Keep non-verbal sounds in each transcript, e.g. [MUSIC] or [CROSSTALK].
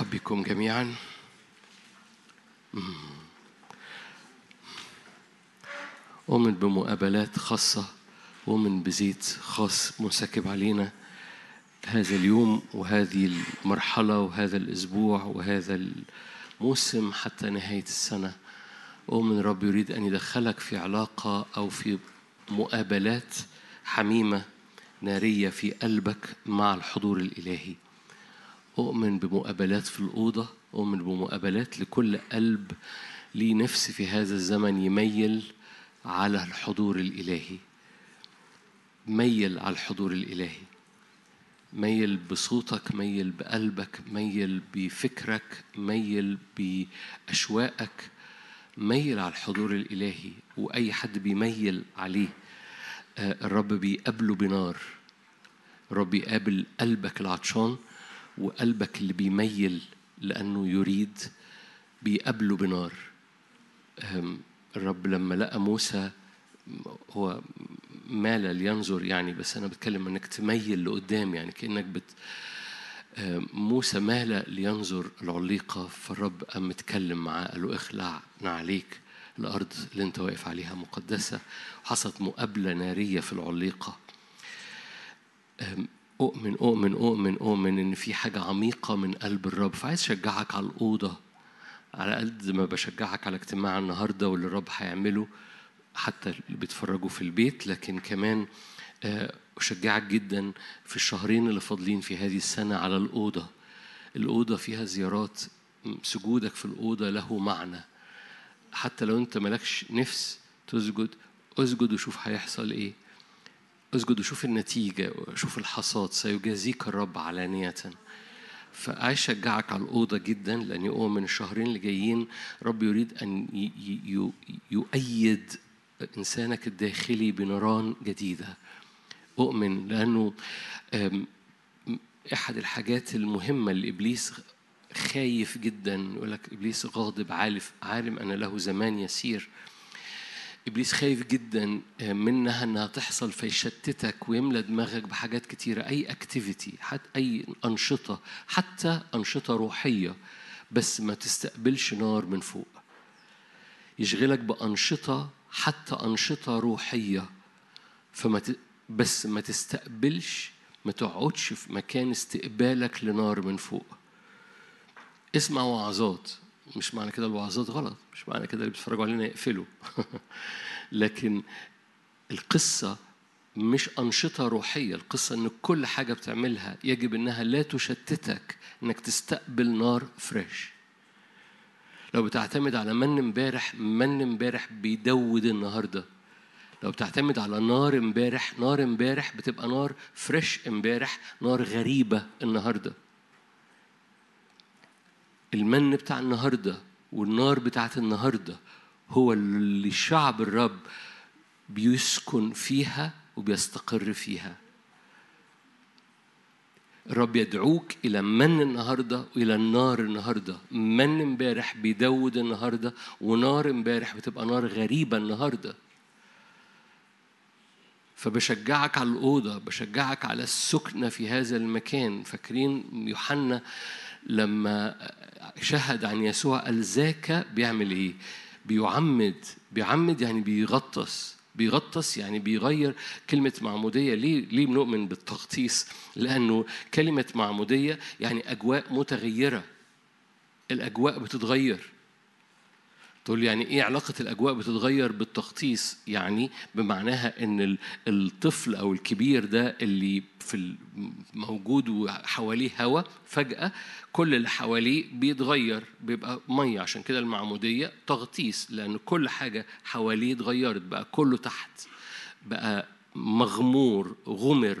أرحب بكم جميعا. أؤمن بمقابلات خاصة أؤمن بزيت خاص منسكب علينا هذا اليوم وهذه المرحلة وهذا الأسبوع وهذا الموسم حتى نهاية السنة. أؤمن رب يريد أن يدخلك في علاقة أو في مقابلات حميمة نارية في قلبك مع الحضور الإلهي. أؤمن بمقابلات في الأوضة أؤمن بمقابلات لكل قلب ليه نفس في هذا الزمن يميل على الحضور الإلهي. ميل على الحضور الإلهي. ميل بصوتك ميل بقلبك ميل بفكرك ميل بأشواقك. ميل على الحضور الإلهي وأي حد بيميل عليه. الرب بيقابله بنار. الرب بيقابل قلبك العطشان. وقلبك اللي بيميل لأنه يريد بيقابله بنار. الرب لما لقى موسى هو مال لينظر يعني بس أنا بتكلم إنك تميل لقدام يعني كأنك بت موسى مال لينظر العليقة فالرب قام متكلم معاه قال له اخلع عليك الأرض اللي أنت واقف عليها مقدسة حصلت مقابلة نارية في العليقة. أؤمن أؤمن أؤمن أؤمن إن في حاجة عميقة من قلب الرب. فعايز أشجعك على الأوضة. على قد ما بشجعك على اجتماع النهاردة واللي الرب هيعمله حتى اللي بيتفرجوا في البيت. لكن كمان أشجعك جدا في الشهرين اللي فاضلين في هذه السنة على الأوضة. الأوضة فيها زيارات. سجودك في الأوضة له معنى. حتى لو أنت ملكش نفس تسجد اسجد وشوف هيحصل إيه. اسجد وشوف النتيجة وشوف الحصاد سيجازيك الرب علانية. فعايز أشجعك على الأوضة جدا لأني أؤمن الشهرين اللي جايين. رب يريد أن يؤيد إنسانك الداخلي بنيران جديدة. أؤمن لأنه أحد الحاجات المهمة اللي إبليس خايف جدا. يقول لك إبليس غاضب عارف عالم أن له زمان يسير. إبليس خايف جدا منها إنها تحصل فيشتتك ويملى دماغك بحاجات كتيرة أي أكتيفيتي حتى أي أنشطة حتى أنشطة روحية بس ما تستقبلش نار من فوق. يشغلك بأنشطة حتى أنشطة روحية. فما ت... بس ما تستقبلش ما تقعدش في مكان استقبالك لنار من فوق. اسمع وعظات مش معنى كده الوعظات غلط مش معنى كده اللي بيتفرجوا علينا يقفلوا. [LAUGHS] لكن القصة مش أنشطة روحية القصة إن كل حاجة بتعملها يجب إنها لا تشتتك إنك تستقبل نار فريش لو بتعتمد على من امبارح من امبارح بيدود النهارده. لو بتعتمد على نار امبارح نار امبارح بتبقى نار فريش امبارح نار غريبة النهارده. المن بتاع النهارده والنار بتاعت النهارده هو اللي شعب الرب بيسكن فيها وبيستقر فيها. الرب يدعوك إلى من النهاردة وإلى النار النهاردة. من امبارح بيدود النهاردة ونار امبارح بتبقى نار غريبة النهاردة. فبشجعك على الأوضة بشجعك على السكنة في هذا المكان. فاكرين يوحنا لما شهد عن يسوع قال ذاك بيعمل إيه؟ بيعمد. بيعمد يعني بيغطس. بيغطس يعني بيغير كلمة معمودية. ليه؟ ليه بنؤمن بالتغطيس؟ لأنه كلمة معمودية يعني أجواء متغيرة. الأجواء بتتغير. تقول يعني إيه علاقة الأجواء بتتغير بالتغطيس؟ يعني بمعناها إن الطفل أو الكبير ده اللي في موجود وحواليه هواء فجأة كل اللي حواليه بيتغير بيبقى مية. عشان كده المعمودية تغطيس لأن كل حاجة حواليه اتغيرت بقى كله تحت بقى مغمور غمر.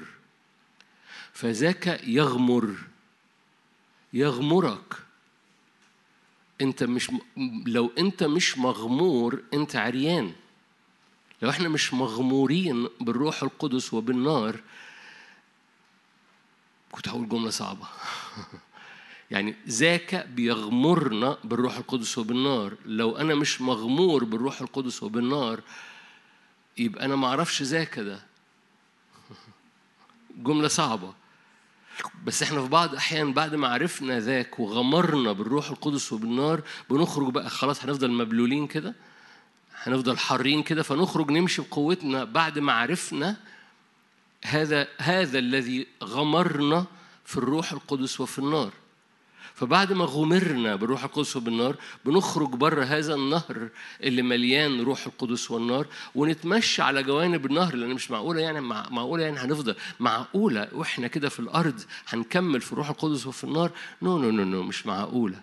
فذاك يغمر يغمرك. انت مش لو انت مش مغمور انت عريان. لو إحنا مش مغمورين بالروح القدس وبالنار كنت هقول جملة صعبة. [LAUGHS] يعني ذاك بيغمرنا بالروح القدس وبالنار. لو أنا مش مغمور بالروح القدس وبالنار يبقى أنا ما أعرفش ذاك ده. [LAUGHS] جملة صعبة. بس إحنا في بعض احيان بعد ما عرفنا ذاك وغمرنا بالروح القدس وبالنار بنخرج بقى خلاص هنفضل مبلولين كده هنفضل حارين كده فنخرج نمشي بقوتنا بعد ما عرفنا هذا هذا الذي غمرنا في الروح القدس وفي النار. فبعد ما غمرنا بالروح القدس وبالنار بنخرج بره هذا النهر اللي مليان روح القدس والنار ونتمشى على جوانب النهر لأن مش معقولة يعني مع معقولة يعني هنفضل. معقولة وإحنا كده في الأرض هنكمل في الروح القدس وفي النار؟ no no no no مش معقولة.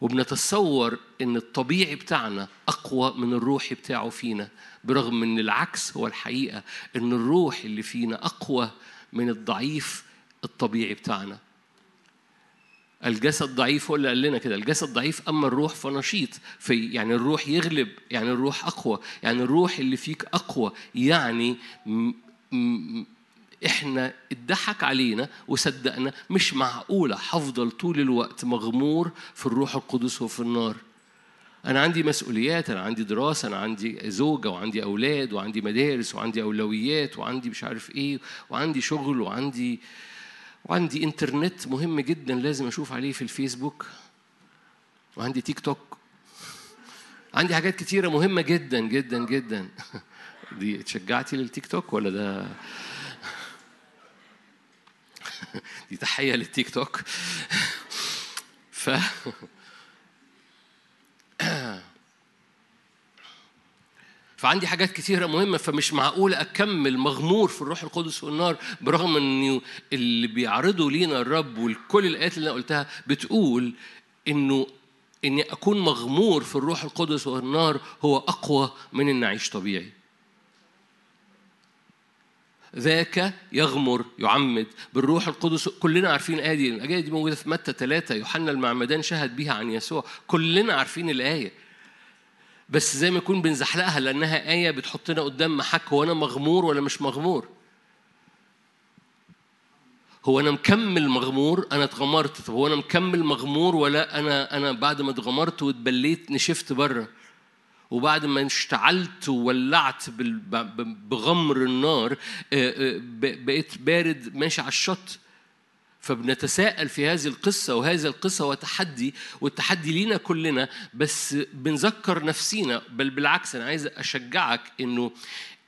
وبنتصور إن الطبيعي بتاعنا أقوى من الروحي بتاعه فينا برغم إن العكس هو الحقيقة إن الروح اللي فينا أقوى من الضعيف الطبيعي بتاعنا. الجسد ضعيف هو اللي قال لنا كده الجسد ضعيف أما الروح فنشيط في يعني الروح يغلب يعني الروح أقوى يعني الروح اللي فيك أقوى يعني م م إحنا اتضحك علينا وصدقنا مش معقولة هفضل طول الوقت مغمور في الروح القدس وفي النار. أنا عندي مسؤوليات أنا عندي دراسة أنا عندي زوجة وعندي أولاد وعندي مدارس وعندي أولويات وعندي مش عارف إيه وعندي شغل وعندي وعندي انترنت مهم جدا لازم أشوف عليه في الفيسبوك وعندي تيك توك. عندي حاجات كتيرة مهمة جدا جدا جدا. دي اتشجعتي للتيك توك ولا ده؟ دي تحية للتيك توك. ف فعندي حاجات كثيرة مهمة فمش معقول أكمل مغمور في الروح القدس والنار برغم إنه اللي بيعرضه لينا الرب وكل الآيات اللي أنا قلتها بتقول إنه إني أكون مغمور في الروح القدس والنار هو أقوى من إني أعيش طبيعي. ذاك يغمر يعمد بالروح القدس. كلنا عارفين الآية دي الآية دي موجودة في متى ثلاثة يوحنا المعمدان شهد بيها عن يسوع. كلنا عارفين الآية. بس زي ما يكون بنزحلقها لأنها آية بتحطنا قدام محك هو أنا مغمور ولا مش مغمور؟ هو أنا مكمل مغمور أنا اتغمرت. طب هو أنا مكمل مغمور ولا أنا أنا بعد ما اتغمرت واتبليت نشفت بره؟ وبعد ما اشتعلت وولعت بغمر النار بقيت بارد ماشي على الشط. فبنتساءل في هذه القصة وهذه القصة هو تحدي والتحدي لينا كلنا بس بنذكر نفسينا. بل بالعكس أنا عايز أشجعك إنه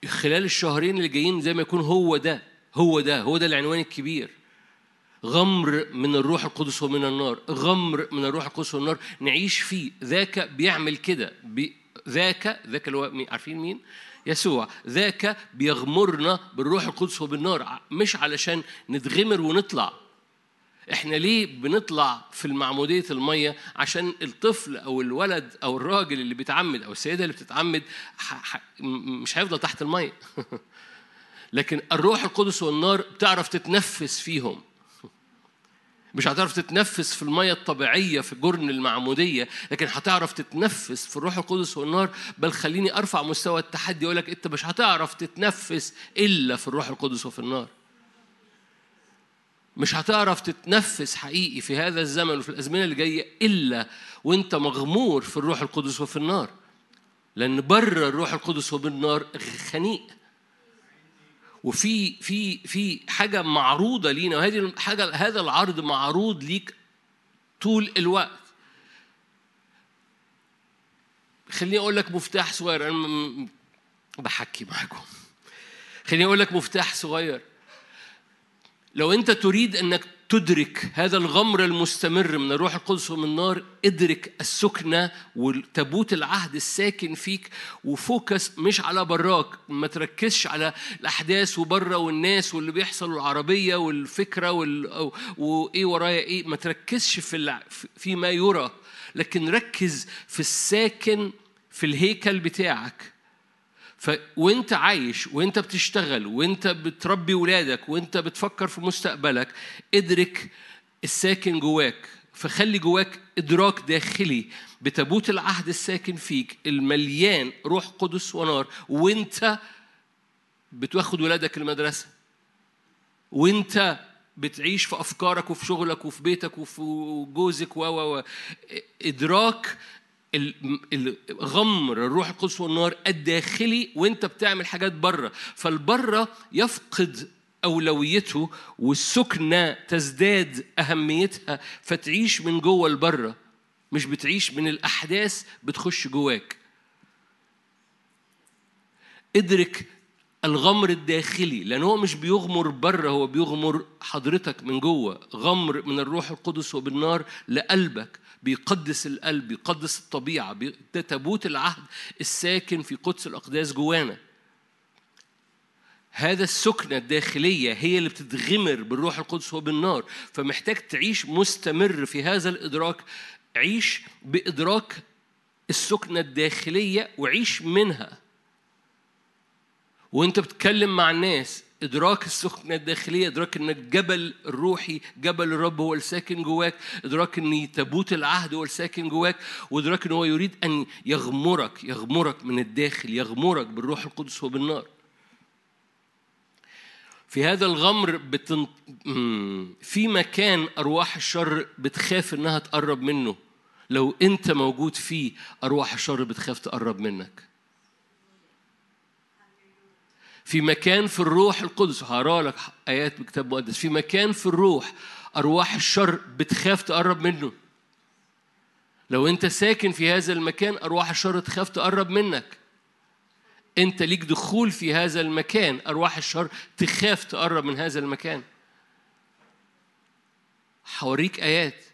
خلال الشهرين اللي جايين زي ما يكون هو ده هو ده هو ده العنوان الكبير. غمر من الروح القدس ومن النار غمر من الروح القدس والنار. نعيش فيه. ذاك بيعمل كده. بي ذاك ذاك اللي هو عارفين مين؟ يسوع. ذاك بيغمرنا بالروح القدس وبالنار. مش علشان نتغمر ونطلع. إحنا ليه بنطلع في المعمودية المية عشان الطفل أو الولد أو الراجل اللي بيتعمد أو السيدة اللي بتتعمد مش هيفضل تحت المية. [LAUGHS] لكن الروح القدس والنار بتعرف تتنفس فيهم. مش هتعرف تتنفس في المية الطبيعية في جرن المعمودية لكن هتعرف تتنفس في الروح القدس والنار. بل خليني أرفع مستوى التحدي أقول لك أنت مش هتعرف تتنفس إلا في الروح القدس وفي النار. مش هتعرف تتنفس حقيقي في هذا الزمن وفي الأزمنة اللي جاية إلا وأنت مغمور في الروح القدس وفي النار. لأن بره الروح القدس وبالنار خنيق. وفي في في حاجة معروضة لينا وهذه الحاجة هذا العرض معروض ليك طول الوقت. خليني أقول لك مفتاح صغير أنا بحكي معاكم. خليني أقول لك مفتاح صغير. لو انت تريد انك تدرك هذا الغمر المستمر من الروح القدس ومن النار ادرك السكنة وتابوت العهد الساكن فيك وفوكس مش على براك ما تركزش على الأحداث وبره والناس واللي بيحصل والعربية والفكرة وال... وإيه ورايا إيه ما تركزش في ال... فيما يرى لكن ركز في الساكن في الهيكل بتاعك. ف... وانت عايش وانت بتشتغل وانت بتربي ولادك وانت بتفكر في مستقبلك ادرك الساكن جواك فخلي جواك إدراك داخلي بتابوت العهد الساكن فيك المليان روح قدس ونار وانت بتاخد ولادك المدرسة وانت بتعيش في أفكارك وفي شغلك وفي بيتك وفي جوزك و و إدراك الغمر الروح القدس والنار الداخلي وانت بتعمل حاجات بره. فالبره يفقد أولويته والسكنة تزداد أهميتها فتعيش من جوه لبره مش بتعيش من الأحداث بتخش جواك. ادرك الغمر الداخلي لأن هو مش بيغمر بره هو بيغمر حضرتك من جوه. غمر من الروح القدس وبالنار لقلبك. بيقدس القلب بيقدس الطبيعة ده تابوت العهد الساكن في قدس الأقداس جوانا. هذا السكنة الداخلية هي اللي بتتغمر بالروح القدس وبالنار فمحتاج تعيش مستمر في هذا الإدراك. عيش بإدراك السكنة الداخلية وعيش منها. وانت بتتكلم مع الناس إدراك السكنه الداخلية إدراك ان الجبل الروحي جبل الرب هو الساكن جواك إدراك إن تابوت العهد هو الساكن جواك وإدراك إن هو يريد أن يغمرك يغمرك من الداخل يغمرك بالروح القدس وبالنار. في هذا الغمر بتن... في مكان أرواح الشر بتخاف إنها تقرب منه. لو أنت موجود فيه أرواح الشر بتخاف تقرب منك. في مكان في الروح القدس. هقرأ لك آيات بكتاب مقدس. في مكان في الروح أرواح الشر بتخاف تقرب منه. لو أنت ساكن في هذا المكان أرواح الشر تخاف تقرب منك. أنت ليك دخول في هذا المكان أرواح الشر تخاف تقرب من هذا المكان. حوريك آيات.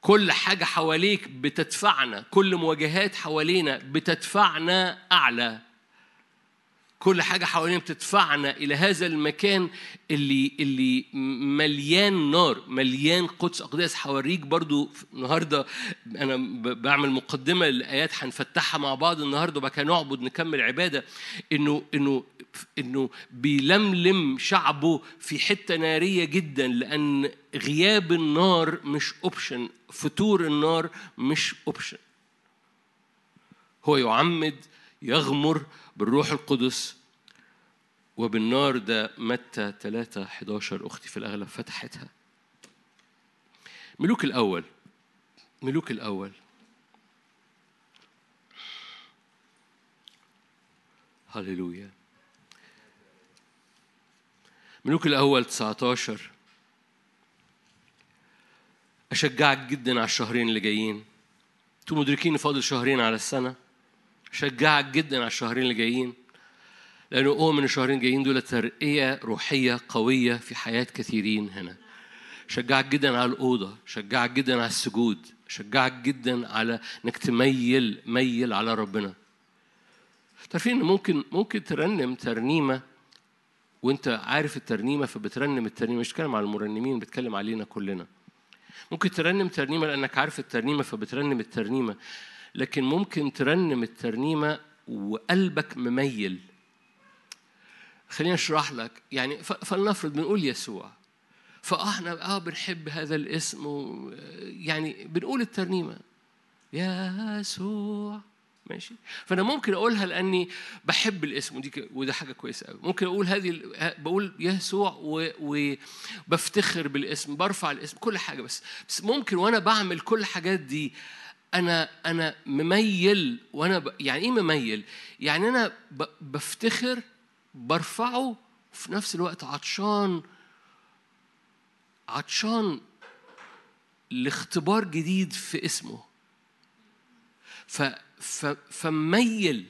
كل حاجة حواليك بتدفعنا. كل مواجهات حوالينا بتدفعنا أعلى. كل حاجة حوالينا بتدفعنا إلى هذا المكان اللي اللي مليان نار مليان قدس أقداس. هوريك برضو النهاردة أنا بعمل مقدمة لآيات هنفتحها مع بعض النهاردة وبعد نعبد نكمل عبادة. إنه إنه إنه بيلملم شعبه في حتة نارية جدا لأن غياب النار مش أوبشن فتور النار مش أوبشن هو يعمد يغمر بالروح القدس وبالنار ده متى 3 11 أختي في الأغلب فتحتها. ملوك الأول ملوك الأول. هللويا. ملوك الأول 19 أشجعك جدا على الشهرين اللي جايين. أنتوا مدركين فاضل شهرين على السنة؟ شجعك جدا على الشهرين اللي جايين لأنه أؤمن الشهرين الجايين دول ترقية روحية قوية في حياة كثيرين هنا. شجعك جدا على الأوضة شجعك جدا على السجود شجعك جدا على إنك تميل ميل على ربنا. تعرفين ممكن ممكن ترنم ترنيمة وأنت عارف الترنيمة فبترنم الترنيمة مش بتكلم على المرنمين بتكلم علينا كلنا. ممكن ترنم ترنيمة لأنك عارف الترنيمة فبترنم الترنيمة. لكن ممكن ترنم الترنيمة وقلبك مميل. خليني أشرح لك يعني فلنفرض بنقول يسوع. فإحنا آه بنحب هذا الاسم و يعني بنقول الترنيمة. يسوع. ماشي؟ فأنا ممكن أقولها لأني بحب الاسم ودي وده حاجة كويسة قوي ممكن أقول هذه بقول يسوع وبفتخر بالاسم برفع الاسم كل حاجة بس. بس ممكن وأنا بعمل كل الحاجات دي أنا أنا مميل وأنا ب... يعني إيه مميل؟ يعني أنا ب... بفتخر برفعه وفي نفس الوقت عطشان عطشان لاختبار جديد في اسمه. ف... ف... فميل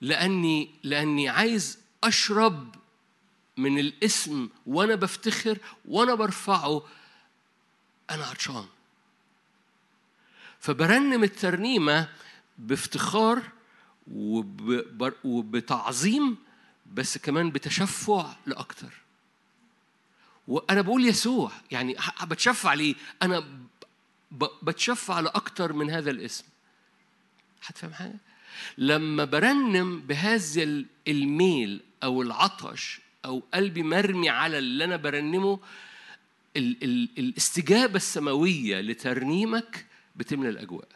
لأني لأني عايز أشرب من الاسم وأنا بفتخر وأنا برفعه. أنا عطشان. فبرنم الترنيمة بافتخار وبتعظيم بس كمان بتشفع لأكتر وأنا بقول يسوع يعني بتشفع ليه؟ أنا بتشفع لأكتر من هذا الاسم هتفهم حاجة؟ لما برنم بهذا الميل أو العطش أو قلبي مرمي على اللي أنا برنمه ال ال الاستجابة السماوية لترنيمك بتملى الأجواء.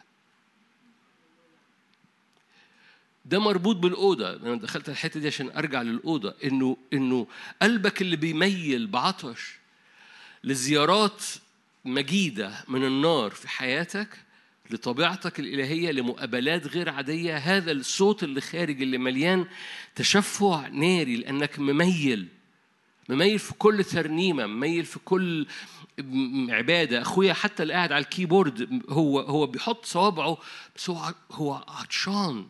ده مربوط بالأوضة. أنا دخلت الحتة دي عشان أرجع للأوضة. إنه إنه قلبك اللي بيميل بعطش لزيارات مجيدة من النار في حياتك لطبيعتك الإلهية لمقابلات غير عادية هذا الصوت اللي خارج اللي مليان تشفع ناري لأنك مميل مميل في كل ترنيمة مميل في كل عبادة. أخويا حتى اللي قاعد على ال keyboard هو هو بيحط صوابعه بس هو هو عطشان.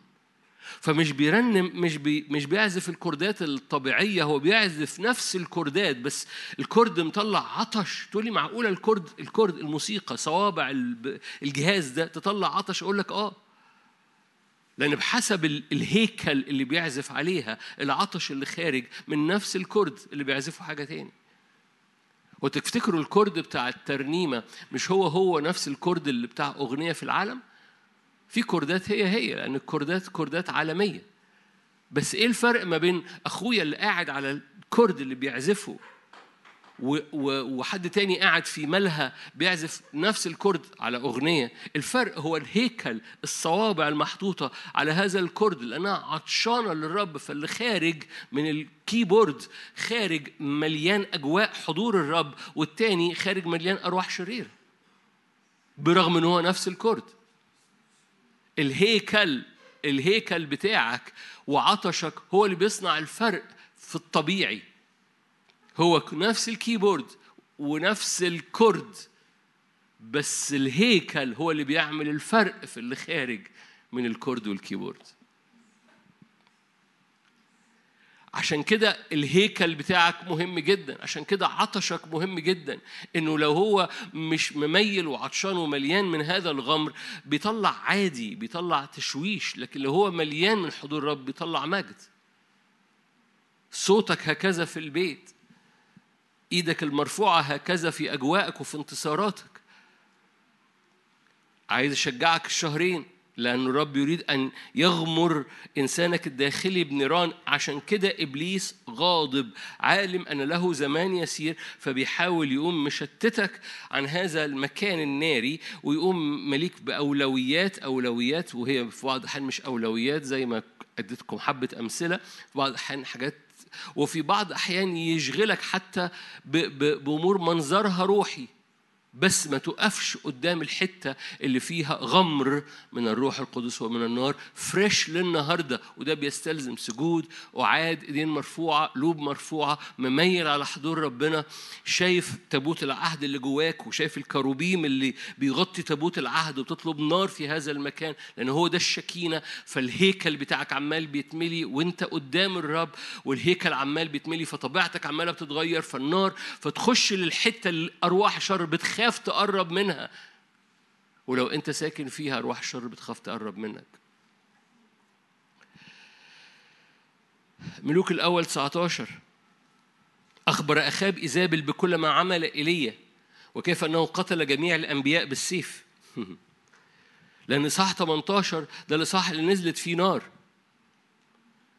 فمش بيرنم مش بي مش بيعزف الكوردات الطبيعية هو بيعزف نفس الكوردات بس ال chord مطلع عطش. تقول لي معقولة ال chord ال chord الموسيقى صوابع الجهاز ده تطلع عطش؟ أقول لك آه. لأن بحسب الهيكل اللي بيعزف عليها العطش اللي خارج من نفس ال chord اللي بيعزفه حاجة تاني. وتفتكروا ال chord بتاع الترنيمة مش هو هو نفس ال chord اللي بتاع أغنية في العالم؟ في كوردات هي هي لأن الكوردات كوردات عالمية. بس إيه الفرق ما بين أخويا اللي قاعد على ال chord اللي بيعزفه وحد تاني قاعد في ملهى بيعزف نفس ال chord على أغنية. الفرق هو الهيكل الصوابع المحطوطة على هذا ال chord لأنها عطشانة للرب فاللي خارج من ال keyboard خارج مليان أجواء حضور الرب والتاني خارج مليان أرواح شريرة برغم إن هو نفس ال chord. الهيكل الهيكل بتاعك وعطشك هو اللي بيصنع الفرق في الطبيعي. هو نفس ال keyboard ونفس ال chord بس الهيكل هو اللي بيعمل الفرق في اللي خارج من ال chord وال keyboard. عشان كده الهيكل بتاعك مهم جدا. عشان كده عطشك مهم جدا. إنه لو هو مش مميل وعطشان ومليان من هذا الغمر بيطلع عادي بيطلع تشويش. لكن لو هو مليان من حضور الرب بيطلع مجد. صوتك هكذا في البيت. إيدك المرفوعة هكذا في أجواءك وفي انتصاراتك. عايز أشجعك الشهرين لأن الرب يريد أن يغمر إنسانك الداخلي بنيران. عشان كده إبليس غاضب عالم أن له زمان يسير فبيحاول يقوم مشتتك عن هذا المكان الناري ويقوم مليك بأولويات أولويات وهي في بعض الأحيان مش أولويات زي ما أديتكم حبة أمثلة في بعض الأحيان حاجات وفي بعض الأحيان يشغلك حتى بأمور منظرها روحي. بس ما تقفش قدام الحتة اللي فيها غمر من الروح القدس ومن النار فريش للنهاردة. وده بيستلزم سجود وعاد ايدين مرفوعة قلوب مرفوعة مميل على حضور ربنا. شايف تابوت العهد اللي جواك وشايف الكروبيم اللي بيغطي تابوت العهد وتطلب نار في هذا المكان لأن هو ده الشكينة. فالهيكل بتاعك عمال بيتملي وانت قدام الرب والهيكل عمال بيتملي فطبيعتك عمالة بتتغير فالنار فتخش للحتة اللي أرواح الشر بتخاف بتخاف تقرب منها. ولو انت ساكن فيها ارواح الشر بتخاف تقرب منك. ملوك الأول 19 أخبر أخاب إيزابل بكل ما عمل ايليا وكيف أنه قتل جميع الأنبياء بالسيف. [LAUGHS] لأن صح 18 ده الاصحاح اللي نزلت فيه نار.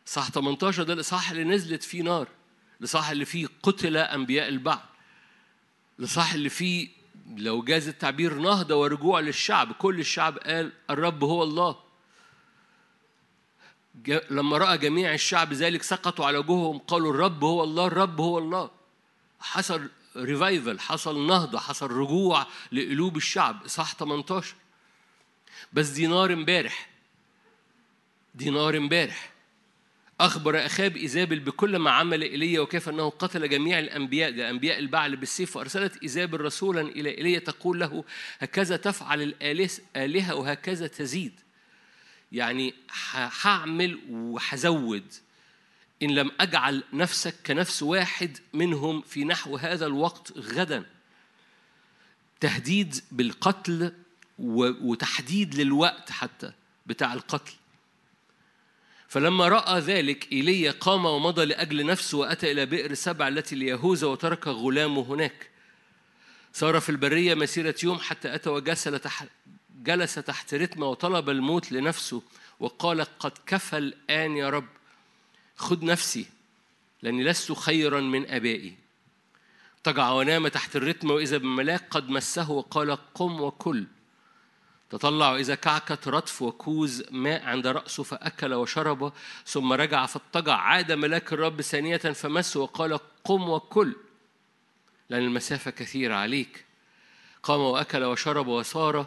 صح 18 ده الاصحاح اللي نزلت فيه نار. الاصحاح اللي فيه قتل أنبياء البعث. الاصحاح اللي فيه لو جاز التعبير نهضة ورجوع للشعب كل الشعب قال الرب هو الله. لما رأى جميع الشعب ذلك سقطوا على وجوههم قالوا الرب هو الله الرب هو الله. حصل revival حصل نهضة حصل رجوع لقلوب الشعب. صح 18 بس دي نار امبارح دي نار امبارح أخبر أخاب إيزابل بكل ما عمل إيليا وكيف أنه قتل جميع الأنبياء ده أنبياء البعل بالسيف وأرسلت إيزابل رسولا إلى إيليا تقول له هكذا تفعل الآلهة وهكذا تزيد. يعني هعمل وهزود إن لم أجعل نفسك كنفس واحد منهم في نحو هذا الوقت غدا. تهديد بالقتل وتحديد للوقت حتى بتاع القتل. فلما رأى ذلك إيليا قام ومضى لأجل نفسه وأتى إلى بئر سبع التي ليهوذا وترك غلامه هناك. صار في البرية مسيرة يوم حتى أتى تحت جلس تحت رتمة وطلب الموت لنفسه وقال قد كفى الآن يا رب خذ نفسي لأني لست خيرا من أبائي. تجع ونام تحت الرتمة وإذا بملاك قد مسه وقال قم وكل. تطلع إذا كعكت رطف وكوز ماء عند رأسه فأكل وشرب ثم رجع فاضطجع عاد ملاك الرب ثانية فمسه وقال قم وكل لأن المسافة كثيرة عليك. قام وأكل وشرب وصار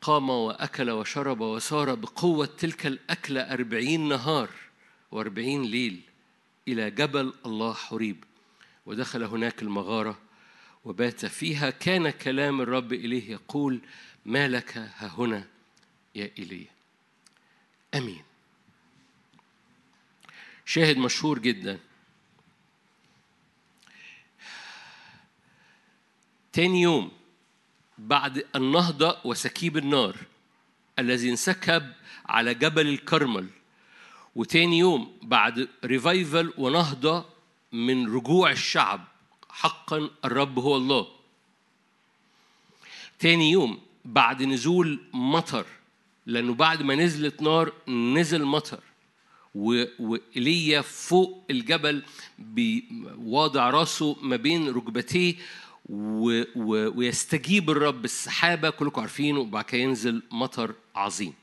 قام وأكل وشرب وسار بقوة تلك الأكلة أربعين نهار وأربعين ليل إلى جبل الله حريب. ودخل هناك المغارة وبات فيها كان كلام الرب إليه يقول ما لك ها هنا يا إيليا؟ أمين. شاهد مشهور جدا. تاني يوم بعد النهضة وسكيب النار الذي انسكب على جبل الكرمل وتاني يوم بعد revival ونهضة من رجوع الشعب حقا الرب هو الله. تاني يوم بعد نزول مطر لأنه بعد ما نزلت نار نزل مطر. وإيليا فوق الجبل واضع راسه ما بين ركبتيه و... و... ويستجيب الرب السحابة كلكم عارفين وبعد كده ينزل مطر عظيم.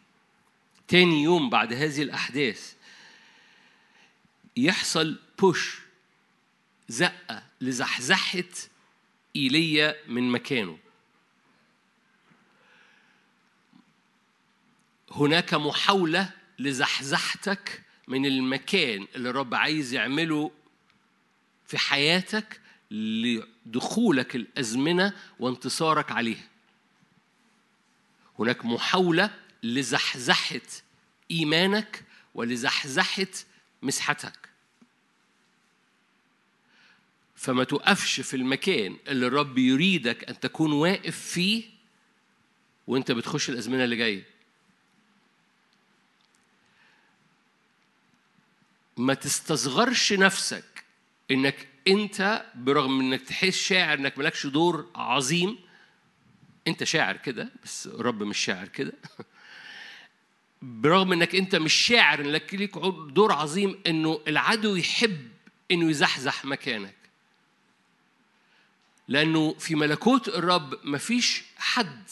تاني يوم بعد هذه الأحداث يحصل بوش زقة لزحزحة إيليا من مكانه. هناك محاولة لزحزحتك من المكان اللي الرب عايز يعمله في حياتك لدخولك الأزمنة وانتصارك عليها. هناك محاولة لزحزحة إيمانك ولزحزحة مسحتك. فما تقفش في المكان اللي الرب يريدك أن تكون واقف فيه وأنت بتخش الأزمنة اللي جاية. ما تستصغرش نفسك إنك أنت برغم إنك تحس شاعر إنك مالكش دور عظيم أنت شاعر كده بس الرب مش شاعر كده [LAUGHS] برغم إنك أنت مش شاعر إنك ليك دور عظيم إنه العدو يحب إنه يزحزح مكانك. لأنه في ملكوت الرب مفيش حد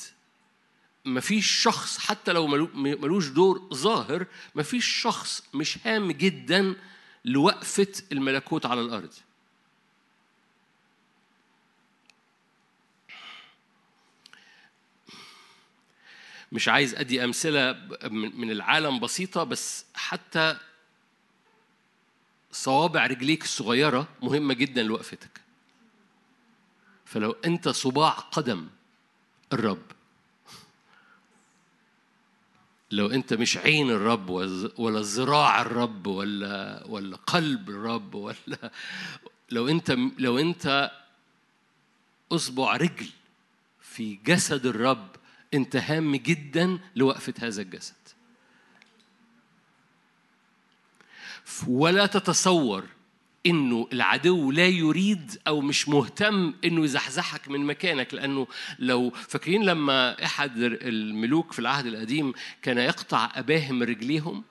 مفيش شخص حتى لو ملوش دور ظاهر مفيش شخص مش هام جدا لوقفة الملكوت على الأرض. مش عايز أدي أمثلة من العالم بسيطة بس حتى صوابع رجليك الصغيرة مهمة جدا لوقفتك. فلو أنت صباع قدم الرب لو انت مش عين الرب ولا ذراع الرب ولا ولا قلب الرب ولا [LAUGHS] لو انت لو انت اصبع رجل في جسد الرب انت هام جدا لوقفة هذا الجسد. ولا تتصور إنه العدو لا يريد أو مش مهتم إنه يزحزحك من مكانك لأنه لو فاكرين لما إحد الملوك في العهد القديم كان يقطع أباهم رجليهم؟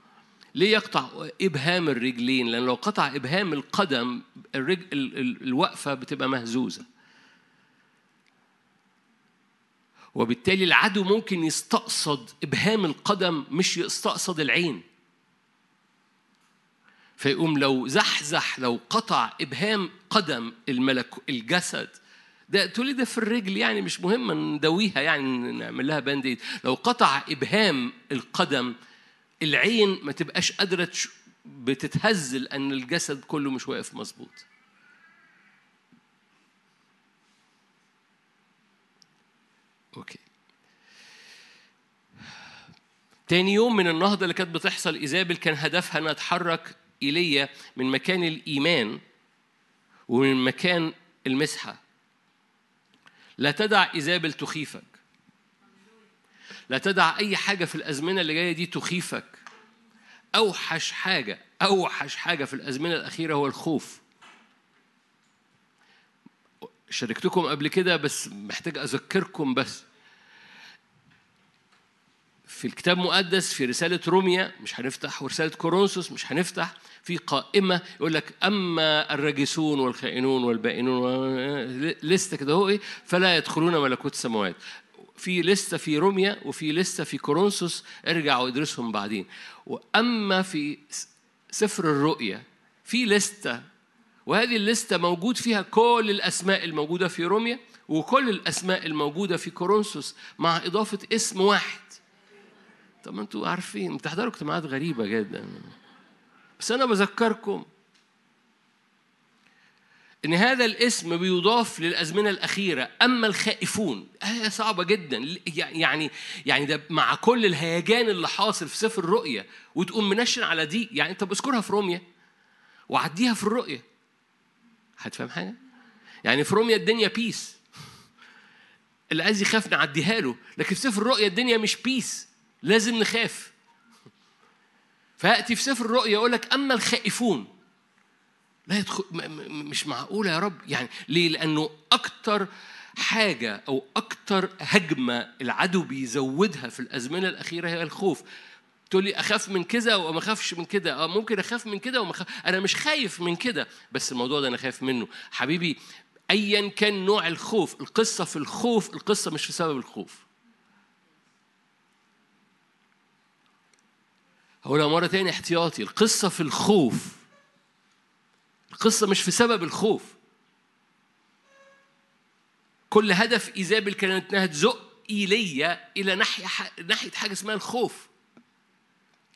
ليه يقطع إبهام الرجلين؟ لأن لو قطع إبهام القدم الرجل الوقفة بتبقى مهزوزة. وبالتالي العدو ممكن يستقصد إبهام القدم مش يستقصد العين. فيقوم لو زحزح لو قطع إبهام قدم الملك الجسد. ده تقولي ده في الرجل يعني مش مهم ندويها يعني نعمل لها band-aid لو قطع إبهام القدم العين ما تبقاش قادرة بتتهز لأن الجسد كله مش واقف مظبوط. okay. تاني يوم من النهضة اللي كانت بتحصل إيزابل كان هدفها أنها تحرك إيليا من مكان الإيمان ومن مكان المسحة. لا تدع إيزابل تخيفك. لا تدع أي حاجة في الأزمنة اللي جاية دي تخيفك. أوحش حاجة أوحش حاجة في الأزمنة الأخيرة هو الخوف. شاركتكم قبل كده بس محتاج أذكركم بس. في الكتاب المقدس في رسالة روميا مش هنفتح ورسالة كورنثوس مش هنفتح في قائمة يقول لك أما الراجسون والخائنون والبائنون لستة كده هو إيه؟ فلا يدخلون ملكوت السماوات. في لستة في روميا وفي لستة في كورنثوس ارجعوا ادرسهم بعدين. وأما في سفر الرؤيا في لستة وهذه الليستة موجود فيها كل الأسماء الموجودة في روميا وكل الأسماء الموجودة في كورنثوس مع إضافة اسم واحد. طب ما أنتوا عارفين بتحضروا اجتماعات غريبة جدا. بس أنا بذكركم إن هذا الاسم بيضاف للأزمنة الأخيرة. أما الخائفون آية صعبة جدا. يعني يعني ده مع كل الهيجان اللي حاصل في سفر الرؤية وتقوم منشن على دي. يعني أنت بذكرها في روميا وعديها في الرؤية هتفهم حاجة؟ يعني في روميا الدنيا peace [LAUGHS] اللي عايز يخاف نعديها له لكن في سفر الرؤيا الدنيا مش peace لازم نخاف. فيأتي في سفر الرؤيا يقول لك أما الخائفون لا يدخل مش معقولة يا رب؟ يعني ليه؟ لأنه أكتر حاجة أو أكتر هجمة العدو بيزودها في الأزمنة الأخيرة هي الخوف. تقول لي أخاف من كده وما أخافش من كده. آه ممكن أخاف من كده وما أخاف. أنا مش خايف من كده. بس الموضوع ده أنا خايف منه. حبيبي ايا كان نوع الخوف القصة في الخوف القصة مش في سبب الخوف. هقولها مرة تاني احتياطي. القصة في الخوف. القصة مش في سبب الخوف. كل هدف إيزابل كانت إنها تزق إيليا إلى ناحية ناحية حاجة اسمها الخوف.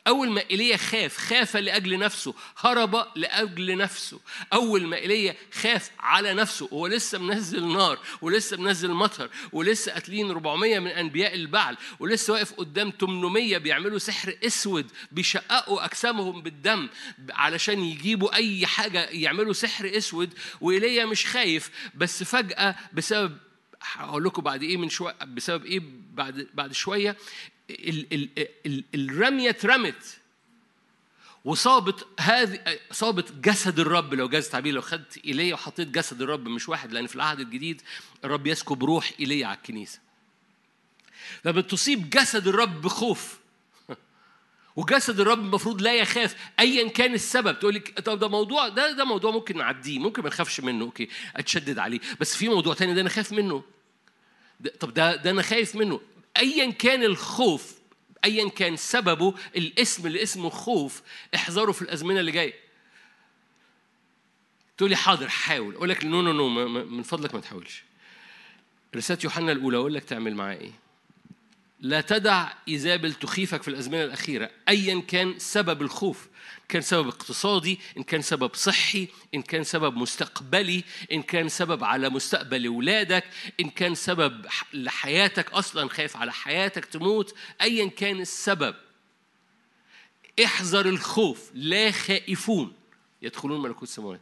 أول ما إيليا خاف خاف لأجل نفسه هرب لأجل نفسه. أول ما إيليا خاف على نفسه هو لسه منزل نار ولسه منزل مطر ولسه قاتلين 400 من أنبياء البعل ولسه واقف قدام 800 بيعملوا سحر أسود بيشققوا أجسامهم بالدم علشان يجيبوا أي حاجة يعملوا سحر أسود. وإيليا مش خايف بس فجأة بسبب هقول لكم بعد إيه من شوية بسبب إيه؟ بعد بعد شوية الرمية اترمت. وصابت هذه صابت جسد الرب. لو جاز تعبير لو خدت إيليا وحطيت جسد الرب مش واحد لأن في العهد الجديد الرب يسكب روح إيليا على الكنيسة. فبتصيب جسد الرب بخوف وجسد الرب المفروض لا يخاف ايا كان السبب. تقول لك طب ده موضوع ده ده موضوع ممكن نعديه ممكن ما نخافش منه. okay أتشدد عليه. بس في موضوع تاني ده أنا خايف منه. ده طب ده ده أنا خايف منه. ايا كان الخوف ايا كان سببه الاسم اللي اسمه خوف احذره في الأزمنة اللي جاية. تقول لي حاضر حاول. أقول لك no no no من فضلك ما تحاولش. رسالة يوحنا الأولى أقول لك تعمل معاه إيه؟ لا تدع إيزابل تخيفك في الأزمنة الأخيرة أيا كان سبب الخوف. كان سبب اقتصادي إن كان سبب صحي إن كان سبب مستقبلي إن كان سبب على مستقبل أولادك إن كان سبب لحياتك أصلا خايف على حياتك تموت أيا كان السبب. احذر الخوف لا خائفون. يدخلون ملكوت السماوات.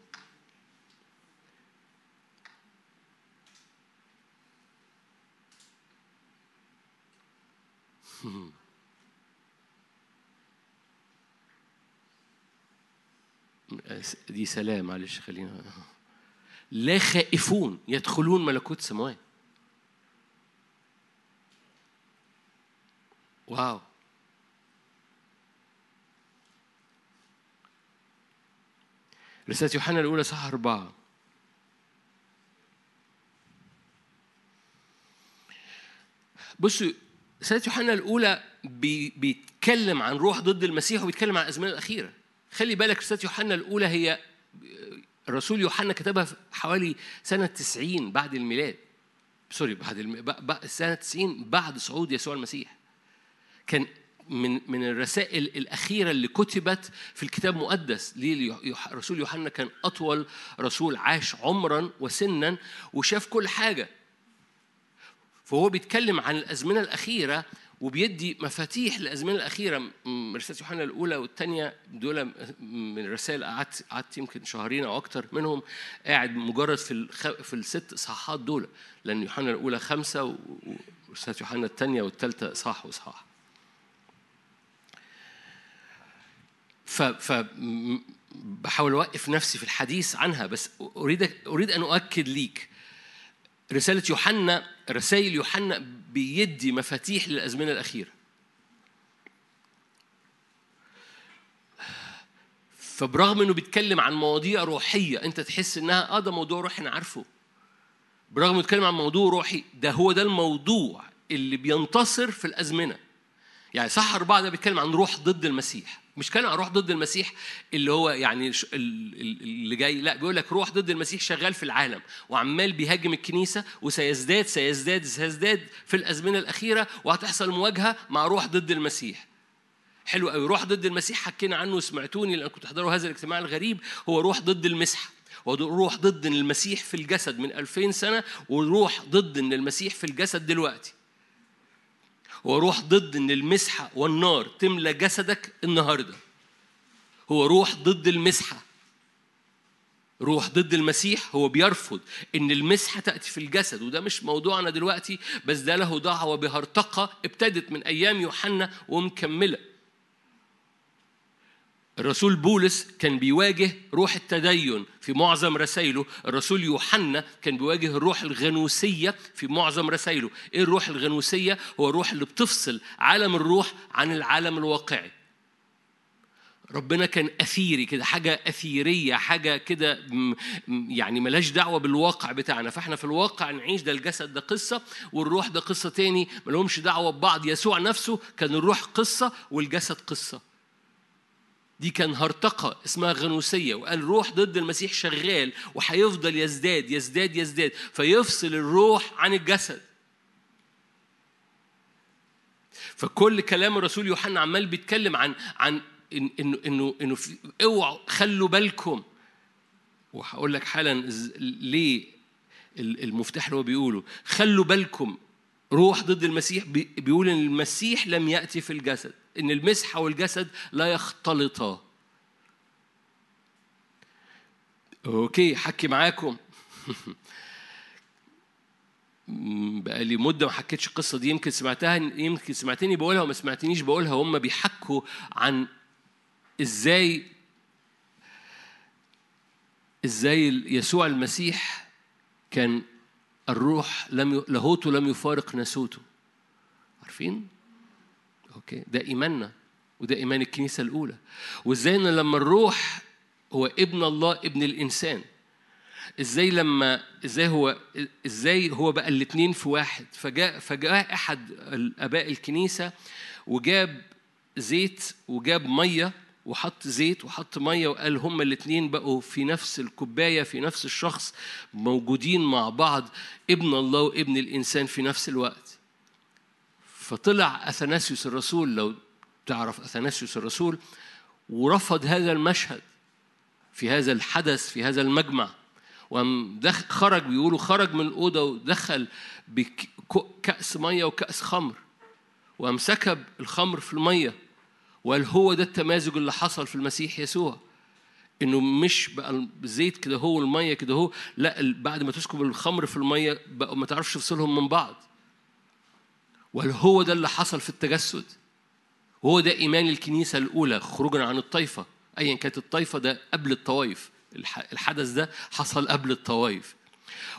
[LAUGHS] دي سلام معلش خلينا لا خائفون يدخلون ملكوت السماوات واو. رسالة يوحنا الأولى صح أربعة. بصوا رسالة يوحنا الأولى بيتكلم عن روح ضد المسيح وبيتكلم عن الأزمنة الأخيرة. خلي بالك رسالة يوحنا الأولى هي الرسول يوحنا كتبها حوالي سنة 90 بعد الميلاد. سوري بعد الم... سنة 90 بعد صعود يسوع المسيح. كان من من الرسائل الأخيرة اللي كتبت في الكتاب المقدس ليه الرسول يوحنا كان أطول رسول عاش عمرا وسنا وشاف كل حاجة. فهو بيتكلم عن الأزمنة الأخيرة وبيدي مفاتيح للأزمنة الأخيرة. رسالة يوحنا الأولى والثانيه دول من الرسائل قعدت قعدت يمكن شهرين أو أكتر منهم قاعد مجرد في الخ... في الست اصحاحات دول. لأن يوحنا الأولى خمسة ورسالة يوحنا الثانية والثالثه اصحاح واصحاح ف ف بحاول أوقف نفسي في الحديث عنها بس اريد أريد أن أؤكد ليك. رسالة يوحنا رسائل يوحنا بيدي مفاتيح للأزمنة الأخيرة. فبرغم إنه بيتكلم عن مواضيع روحية أنت تحس إنها آه ده موضوع روحي أنا عارفه. برغم إنه بيتكلم عن موضوع روحي ده هو ده الموضوع اللي بينتصر في الأزمنة. يعني صح أربعة ده بيتكلم عن روح ضد المسيح. مش كان عن روح ضد المسيح اللي هو يعني اللي جاي لا بيقول لك روح ضد المسيح شغال في العالم وعمال بيهاجم الكنيسة وسيزداد سيزداد سيزداد في الأزمنة الأخيرة وهتحصل مواجهة مع روح ضد المسيح. حلو قوي روح ضد المسيح حكينا عنه وسمعتوني لأن كنت تحضروا هذا الاجتماع الغريب. هو روح ضد المسحه وروح ضد المسيح في الجسد من 2000 سنة وروح ضد ان المسيح في الجسد دلوقتي. وروح ضد إن المسحة والنار تملى جسدك النهارده. هو روح ضد المسحة. روح ضد المسيح هو بيرفض إن المسحة تأتي في الجسد وده مش موضوعنا دلوقتي بس ده له دعوة بهرطقة ابتدت من أيام يوحنا ومكملة. الرسول بولس كان بيواجه روح التدين في معظم رسائله. الرسول يوحنا كان بيواجه الروح الغنوسية في معظم رسائله. إيه الروح الغنوسية؟ هو الروح اللي بتفصل عالم الروح عن العالم الواقعي. ربنا كان أثيري كده حاجة أثيرية حاجة كده يعني ملاش دعوة بالواقع بتاعنا. فإحنا في الواقع نعيش ده الجسد ده قصة والروح ده قصة تاني ملهمش دعوة ببعض. يسوع نفسه كان الروح قصة والجسد قصة. دي كان هرطقة اسمها غنوسية وقال روح ضد المسيح شغال وهيفضل يزداد يزداد يزداد فيفصل الروح عن الجسد. فكل كلام الرسول يوحنا عمال بيتكلم عن عن إنه إنه انه, اوعوا خلوا بالكم. وهقول لك حالا ليه المفتاح اللي هو بيقوله خلوا بالكم. روح ضد المسيح بيقول إن المسيح لم يأتي في الجسد إن المسحه والجسد لا يختلطا أوكي حكي معاكم. [LAUGHS] بقى لي مدة ما حكيتش القصة دي يمكن سمعتها يمكن سمعتني بقولها وما سمعتنيش بقولها. هم بيحكوا عن إزاي إزاي يسوع المسيح كان الروح لم لاهوته لم يفارق ناسوته. عارفين؟ أوكي. ده إيماننا وده إيمان الكنيسة الأولى. وإزاي إن لما الروح هو ابن الله ابن الإنسان إزاي لما إزاي هو إزاي هو بقى الاثنين في واحد؟ فجاء فجاء أحد الاباء الكنيسة وجاب زيت وجاب مية وحط زيت وحط مية وقال هما الاثنين بقوا في نفس الكوباية في نفس الشخص موجودين مع بعض ابن الله وابن الإنسان في نفس الوقت. فطلع أثناسيوس الرسول لو تعرف أثناسيوس الرسول ورفض هذا المشهد في هذا الحدث في هذا المجمع. خرج بيقولوا خرج من الأوضة ودخل بكأس مية وكأس خمر. وقام سكب الخمر في المية. وقال هو ده التمازج اللي حصل في المسيح يسوع. إنه مش بقى الزيت كده هو الميه كده هو لا بعد ما تسكب الخمر في المية بقى ما تعرفش تفصلهم من بعض. وقال هو ده اللي حصل في التجسد. وهو ده إيمان الكنيسة الأولى خروجا عن الطائفة. ايا كانت الطائفة ده قبل الطوائف. الحدث ده حصل قبل الطوائف.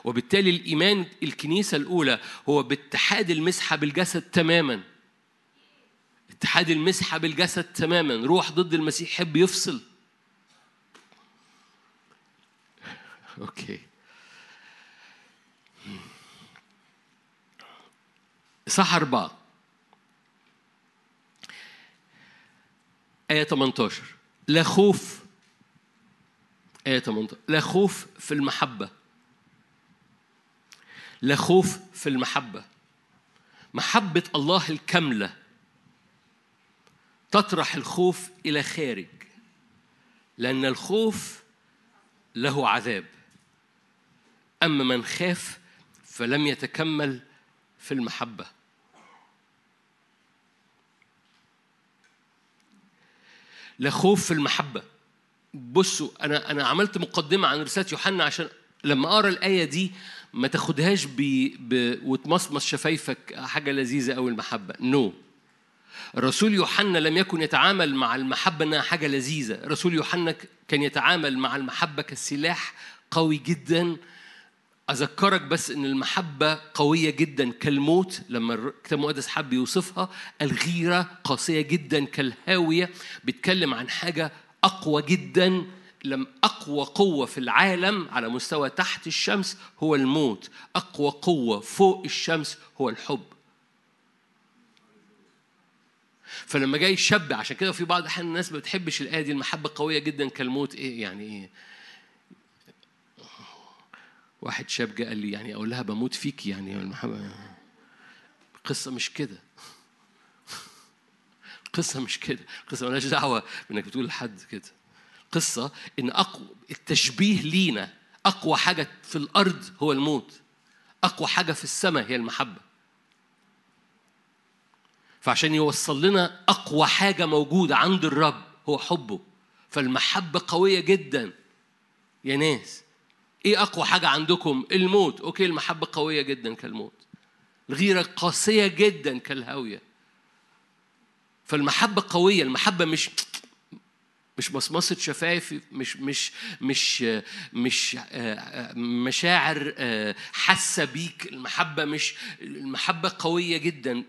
وبالتالي الإيمان الكنيسة الأولى هو باتحاد المسحة بالجسد تماما. اتحاد المسحة بالجسد تماما. روح ضد المسيح. يحب يفصل. أوكي. صح أربعة. آية 18 لا خوف آية 18 لا خوف في المحبة. لا خوف في المحبة. محبة الله الكاملة. تطرح الخوف إلى خارج لأن الخوف له عذاب. أما من خاف فلم يتكمل في المحبة. لا خوف في المحبة. بصوا أنا أنا عملت مقدمة عن رسالة يوحنا عشان لما أقرأ الآية دي ما تاخدهاش ب... ب... وتمصمص شفايفك حاجة لذيذة أو المحبة. نو no. الرسول يوحنا لم يكن يتعامل مع المحبة أنها حاجة لذيذة. الرسول يوحنا كان يتعامل مع المحبة كسلاح قوي جدا. أذكرك بس أن المحبة قوية جدا كالموت لما الكتاب المقدس حب يوصفها الغيرة قاسية جدا كالهاوية. بيتكلم عن حاجة أقوى جدا لم أقوى قوة في العالم على مستوى تحت الشمس هو الموت. أقوى قوة فوق الشمس هو الحب. فلما جاي شاب عشان كده في بعض الاحيان الناس ما بتحبش الآية دي المحبة قوية جدا كالموت. إيه يعني إيه؟ واحد شاب جه قال لي يعني أقول لها بموت فيك يعني المحبه القصة مش كده. القصة مش كده. القصة مالهاش دعوة بإنك بتقول لحد كده. قصة إن أقوى التشبيه لينا أقوى حاجة في الأرض هو الموت. أقوى حاجة في السماء هي المحبة. فعشان يوصل لنا أقوى حاجة موجودة عند الرب هو حبه. فالمحبة قوية جدا. يا ناس إيه أقوى حاجة عندكم؟ الموت. أوكي المحبة قوية جدا كالموت. الغيرة قاسية جدا كالهاوية. فالمحبة قوية. المحبة مش مش مصمصة شفايف مش مش مش مش مشاعر حاسة بيك. المحبة مش المحبة قوية جدا.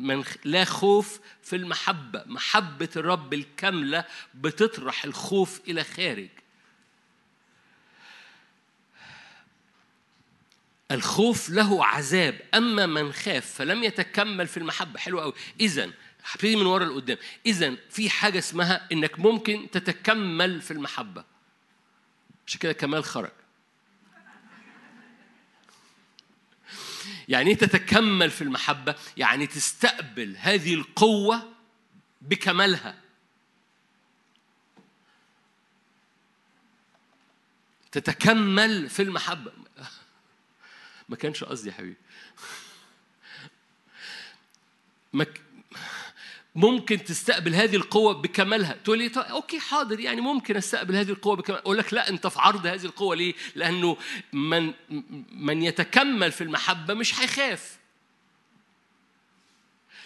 من لا خوف في المحبة. محبة الرب الكاملة بتطرح الخوف إلى خارج. الخوف له عذاب. أما من خاف فلم يتكمل في المحبة. حلو قوي اذا هبتدي من ورا لقدام. اذا في حاجة اسمها إنك ممكن تتكمل في المحبة. عشان كده كمال خرج يعني إيه تتكمل في المحبة؟ يعني تستقبل هذه القوة بكمالها. تتكمل في المحبة. [LAUGHS] ما كانش قصدي يا حبيبي. [LAUGHS] ممكن تستقبل هذه القوة بكمالها. تقول لي طيب أوكي حاضر يعني ممكن أستقبل هذه القوة بكمالها. أقول لك لا أنت في عرض هذه القوة ليه؟ لأنه من من يتكمل في المحبة مش هيخاف.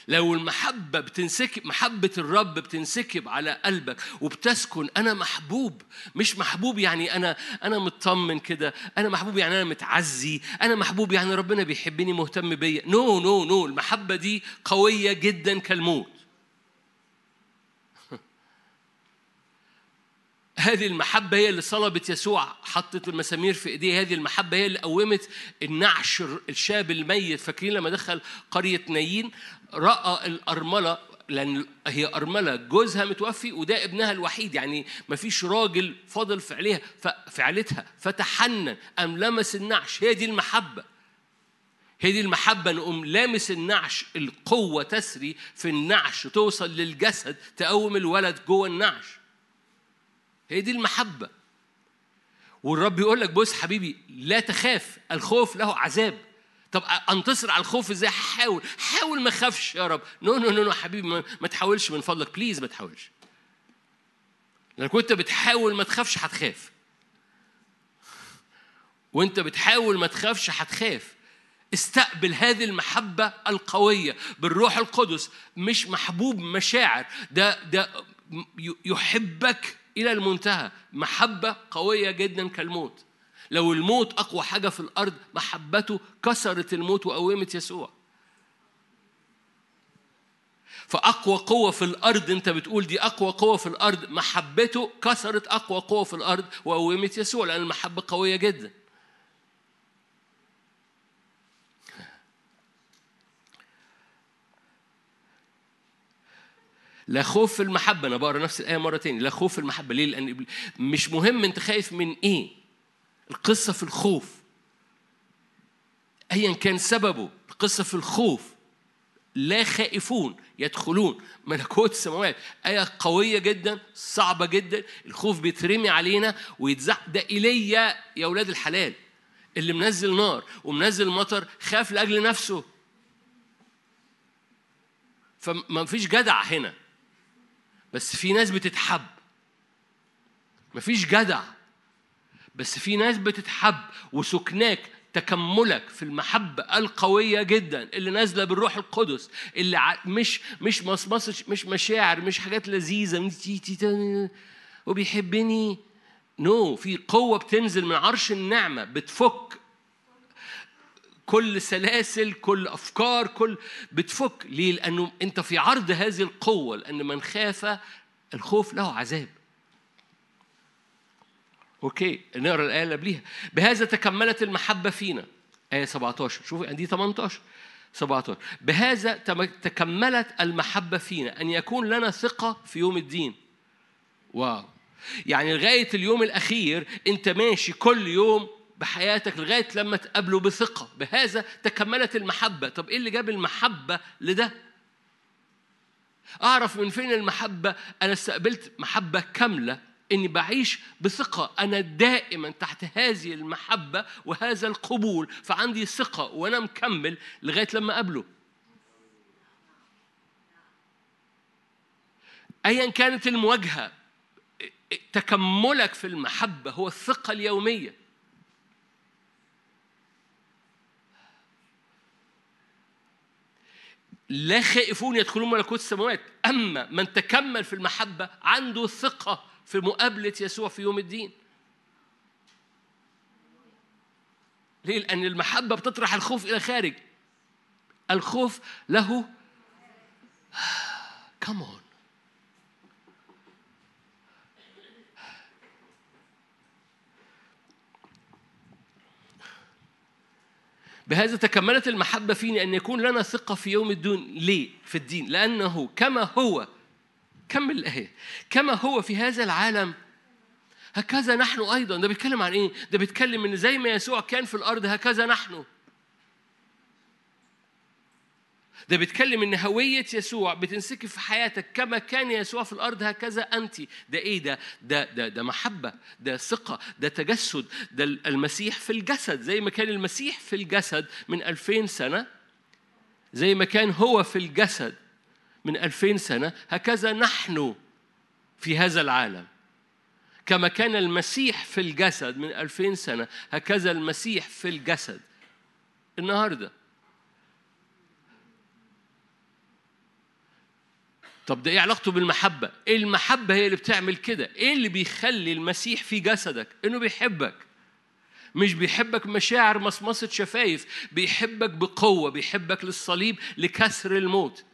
لو المحبة بتنسكب محبة الرب بتنسكب على قلبك وبتسكن أنا محبوب. مش محبوب يعني أنا أنا مطمن كده. أنا محبوب يعني أنا متعزي. أنا محبوب يعني ربنا بيحبني مهتم بيا. no no no المحبة دي قوية جدا كالموت. هذه المحبة هي اللي صلبت يسوع حطت المسامير في إيديه. هذه المحبة هي اللي قومت النعش الشاب الميت. فاكرين لما دخل قرية نايين؟ رأى الأرملة لأن هي أرملة جوزها متوفي وده ابنها الوحيد يعني ما فيش راجل فاضل في عليها. في عيلتها فتحنن أم لمس النعش. هي دي المحبة. هي دي المحبة نقوم لامس النعش. القوة تسري في النعش توصل للجسد تقوم الولد جوه النعش. هي دي المحبة. والرب يقول لك بص حبيبي لا تخاف الخوف له عذاب. طب انتصر على الخوف إزاي؟ حاول حاول ما اخافش يا رب. no no no no حبيبي ما, ما تحاولش من فضلك. please ما تحاولش. لانك كنت بتحاول ما تخافش هتخاف. وانت بتحاول ما تخافش هتخاف. استقبل هذه المحبة القوية بالروح القدس مش محبوب مشاعر. ده ده يحبك إلى المنتهى. محبة قوية جدا كالموت. لو الموت أقوى حاجة في الأرض محبته كسرت الموت وقومت يسوع. فأقوى قوة في الأرض أنت بتقول دي أقوى قوة في الأرض. محبته كسرت أقوى قوة في الأرض وقومت يسوع لأن المحبة قوية جدا. لا خوف في المحبة. أنا بقرأ نفس الآية مرة تاني لا خوف في المحبة. ليه؟ لأن مش مهم أنت خايف من إيه. القصة في الخوف. أيا كان سببه. القصة في الخوف. لا خائفون يدخلون. ملكوت السماوات. آية قوية جدا صعبة جدا. الخوف بيترمي علينا ويتزح ده إيليا يا أولاد الحلال. اللي منزل نار ومنزل مطر خاف لأجل نفسه. فما فيش جدع هنا. بس في ناس بتتحب. مفيش جدع. بس في ناس بتتحب وسكناك تكملك في المحبة القوية جدا اللي نازلة بالروح القدس اللي مش مش مصمص مش مشاعر مش حاجات لذيذة وبيحبني. نو no. في قوة بتنزل من عرش النعمة بتفك كل سلاسل كل أفكار كل بتفك. ليه؟ لأنه أنت في عرض هذه القوة لأن من خاف الخوف له عذاب. okay نقرأ الآية اللي قبليها. بهذا تكملت المحبة فينا. آية 17 شوفوا دي 18 17 بهذا تكملت المحبة فينا. أن يكون لنا ثقة في يوم الدين. wow. يعني لغاية اليوم الأخير أنت ماشي كل يوم بحياتك لغاية لما تقابله بثقة. بهذا تكملت المحبة. طب إيه اللي جاب المحبة لده؟ أعرف من فين المحبة؟ أنا استقبلت محبة كاملة إني بعيش بثقة. أنا دائما تحت هذه المحبة وهذا القبول. فعندي ثقة وأنا مكمل لغاية لما أقابله. أيا كانت المواجهة تكملك في المحبة هو الثقة اليومية. لا خائفون يدخلون ملكوت السماوات. أما من تكمل في المحبة عنده ثقة في مقابلة يسوع في يوم الدين. ليه؟ لأن المحبة بتطرح الخوف إلى خارج. الخوف له [SIGHS] كمون بهذا تكملت المحبة فيني أن يكون لنا ثقة في يوم الدين ليه؟ في الدين لأنه كما هو كمل الآية كما هو في هذا العالم هكذا نحن أيضا ده بيتكلم عن إيه؟ ده بيتكلم إن زي ما يسوع كان في الأرض هكذا نحن ده بيتكلم إن هوية يسوع بتنسكب في حياتك كما كان يسوع في الأرض هكذا أنت. ده إيه؟ ده ده ده, ده محبة ده ثقة ده تجسد ده المسيح في الجسد. زي ما كان المسيح في الجسد من ألفين سنة زي ما كان هو في الجسد من ألفين سنة هكذا نحن في هذا العالم. كما كان المسيح في الجسد من ألفين سنة هكذا المسيح في الجسد. النهارده طب ده إيه علاقته بالمحبة؟ المحبة هي اللي بتعمل كده؟ إيه اللي بيخلي المسيح في جسدك؟ انه بيحبك. مش بيحبك مشاعر مصمصة شفايف، بيحبك بقوة، بيحبك للصليب لكسر الموت.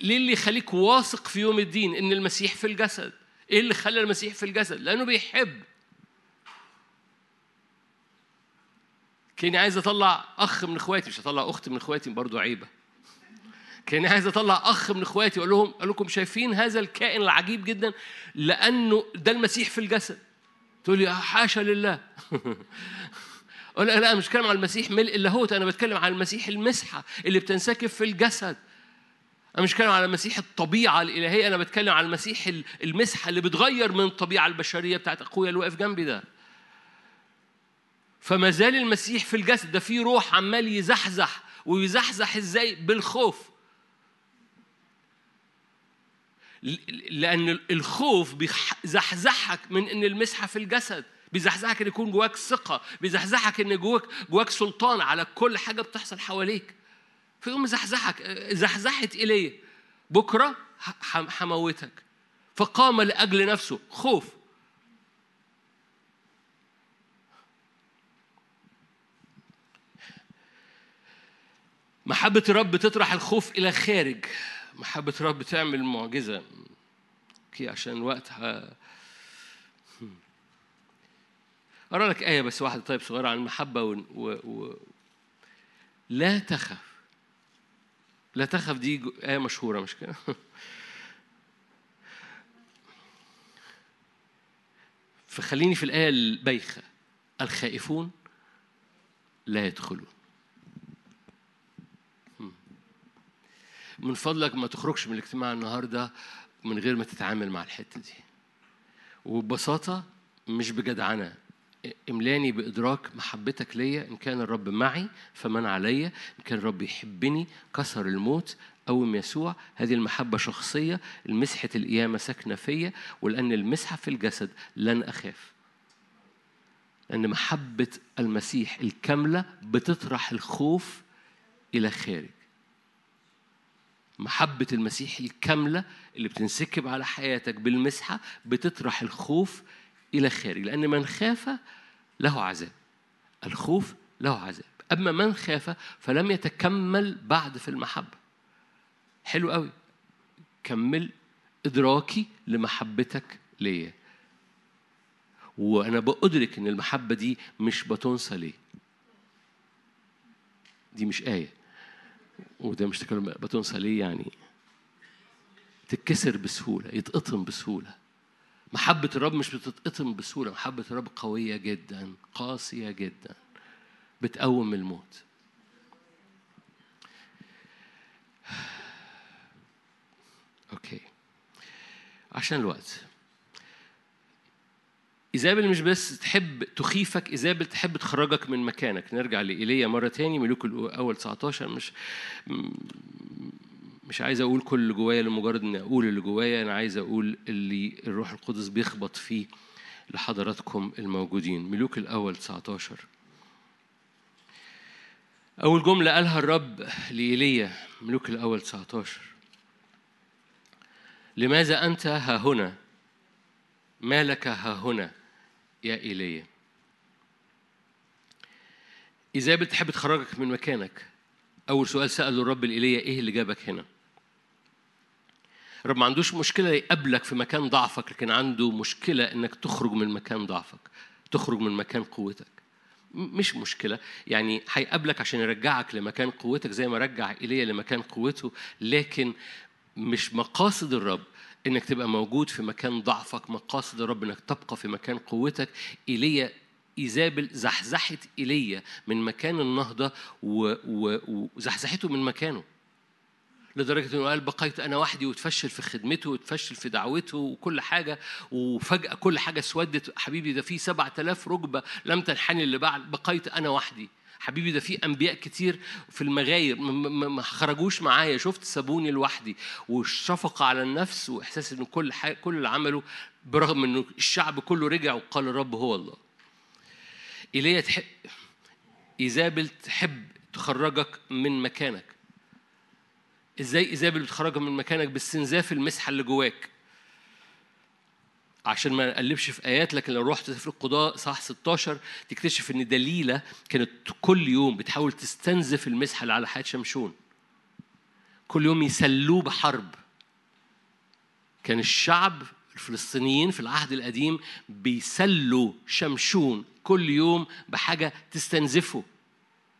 ليه اللي يخليك واثق في يوم الدين ان المسيح في الجسد؟ إيه اللي خلى المسيح في الجسد؟ لأنه بيحب. كأني عايز أطلع أخ من إخواتي مش هطلع أخت من إخواتي برضه عيبة كان عايز أطلع أخ من إخواتي أقول لهم أقول لكم شايفين هذا الكائن العجيب جدا؟ لأنه ده المسيح في الجسد. تقول لي حاشا لله. [LAUGHS] أقول لا مش بتكلم عن المسيح ملء اللاهوت أنا بتكلم عن المسيح المسحة اللي بتنسكب في الجسد. أنا مش بتكلم على المسيح الطبيعة الإلهية أنا بتكلم على المسيح المسحة اللي بتغير من الطبيعة البشرية بتاعت أخويا اللي واقف جنبي ده. فما زال المسيح في الجسد ده في روح عمال يزحزح ويزحزح إزاي؟ بالخوف. لأن الخوف بيزحزحك من إن المسحة في الجسد. بيزحزحك إن يكون جواك ثقة. بيزحزحك إن جواك جواك سلطان على كل حاجة بتحصل حواليك. فيقوم مزحزحك زحزحت إليه. بكرة هموتك فقام لأجل نفسه. خوف. محبة الرب تطرح الخوف إلى خارج. محبة الرب تعمل معجزة. أوكي عشان الوقت ه... أقرأ لك آية بس واحدة طيب صغيرة عن المحبة و... و... و... لا تخف. لا تخف دي آية مشهورة مش كده؟ [LAUGHS] فخليني في الآية البايخة. الخائفون لا يدخلون. من فضلك ما تخرجش من الاجتماع النهارده من غير ما تتعامل مع الحتة دي. وببساطة مش بجدعنة. املاني بإدراك محبتك ليا إن كان الرب معي فمن عليا إن كان الرب يحبني كسر الموت قوم يسوع. هذه المحبة شخصية المسحة القيامة ساكنة فيا ولأن المسحة في الجسد لن أخاف. لأن محبة المسيح الكاملة بتطرح الخوف إلى خارج. محبة المسيح الكاملة اللي بتنسكب على حياتك بالمسحة بتطرح الخوف إلى خارج لأن من خاف له عذاب. الخوف له عذاب. أما من خاف فلم يتكمل بعد في المحبة. حلو قوي كمل إدراكي لمحبتك ليا. وأنا بأدرك إن المحبة دي مش بتنسى ليه. دي مش آية. وده مش تكلم بتنسى ليه يعني؟ تتكسر بسهولة يتقطم بسهولة. محبة الرب مش بتتقطم بسهولة محبة الرب قوية جدا قاسية جدا بتقوم الموت. [SIGHS] أوكي عشان الوقت. إيزابل مش بس تحب تخيفك إيزابل تحب تخرجك من مكانك. نرجع لإيليا مرة تاني ملوك الأول 19 مش مش عايز أقول كل اللي جوايا لمجرد إني أقول اللي جوايا أنا عايز أقول اللي الروح القدس بيخبط فيه لحضراتكم الموجودين. ملوك الأول 19 أول جملة قالها الرب لإيليا ملوك الأول 19 لماذا أنت ها هنا؟ ما لك ها هنا؟ يا إيليا. إذا بتحب تخرجك من مكانك أول سؤال سأله الرب لإيليا إيه اللي جابك هنا؟ الرب ما عندوش مشكلة يقابلك في مكان ضعفك لكن عنده مشكلة إنك تخرج من مكان ضعفك تخرج من مكان قوتك. مش مشكلة يعني هيقابلك عشان يرجعك لمكان قوتك زي ما رجع إيليا لمكان قوته لكن مش مقاصد الرب إنك تبقى موجود في مكان ضعفك مقاصد الرب إنك تبقى في مكان قوتك. إيليا إيزابل زحزحت إيليا من مكان النهضة وزحزحته من مكانه. لدرجة إنه قال بقيت أنا وحدي وتفشل في خدمته وتفشل في دعوته وكل حاجة وفجأة كل حاجة اسودت. حبيبي ده في سبعة آلاف ركبة لم تنحني بعد. بقيت أنا وحدي. حبيبي ده في أنبياء كتير في المغاير ما خرجوش معايا. شفت سابوني لوحدي والشفقة على النفس وإحساس إن كل حاجة كل اللي عمله برغم إنه الشعب كله رجع وقال الرب هو الله. إيليا تحب إيزابل تحب تخرجك من مكانك. إزاي إيزابل بتخرجك من مكانك؟ باستنزاف المسحة اللي جواك. عشان ما نقلبش في آيات لكن لو رحت في القضاء صح 16 تكتشف إن دليلة كانت كل يوم بتحاول تستنزف المسحه اللي على حياة شمشون. كل يوم يسلوه بحرب. كان الشعب الفلسطينيين في العهد القديم بيسلوا شمشون كل يوم بحاجة تستنزفه.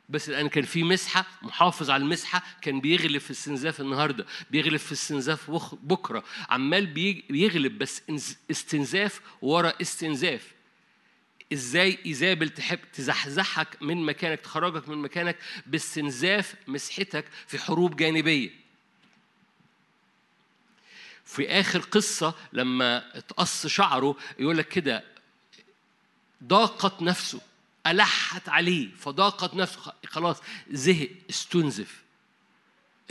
بس الآن كان في مسحة محافظ على المسحة كان بيغلب في استنزاف النهارده بيغلب في استنزاف بكرة. عمال بيغلب بس استنزاف ورا استنزاف. إزاي ايزابل تحب تزحزحك من مكانك تخرجك من مكانك باستنزاف مسحتك في حروب جانبية؟ في آخر قصة لما اتقص شعره يقول لك كده ضاقت نفسه. ألحت عليه فضاقت نفسه خلاص زهق استنزف.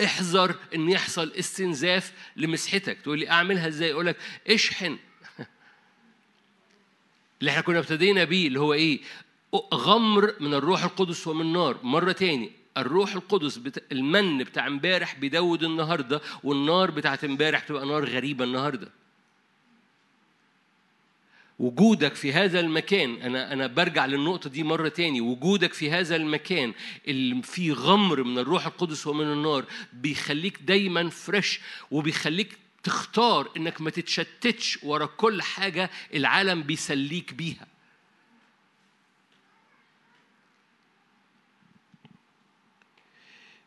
احذر إن يحصل استنزاف لمسحتك. تقول لي أعملها إزاي؟ أقول لك اشحن. [LAUGHS] اللي إحنا كنا ابتدينا بيه اللي هو إيه؟ غمر من الروح القدس ومن نار مرة تاني الروح القدس بتا... المن بتاع امبارح بيدود النهارده والنار بتاعت امبارح تبقى نار غريبة النهارده. وجودك في هذا المكان أنا أنا برجع للنقطة دي مرة تاني وجودك في هذا المكان اللي فيه غمر من الروح القدس ومن النار بيخليك دايما فريش وبيخليك تختار إنك ما تتشتتش ورا كل حاجة العالم بيسليك بيها.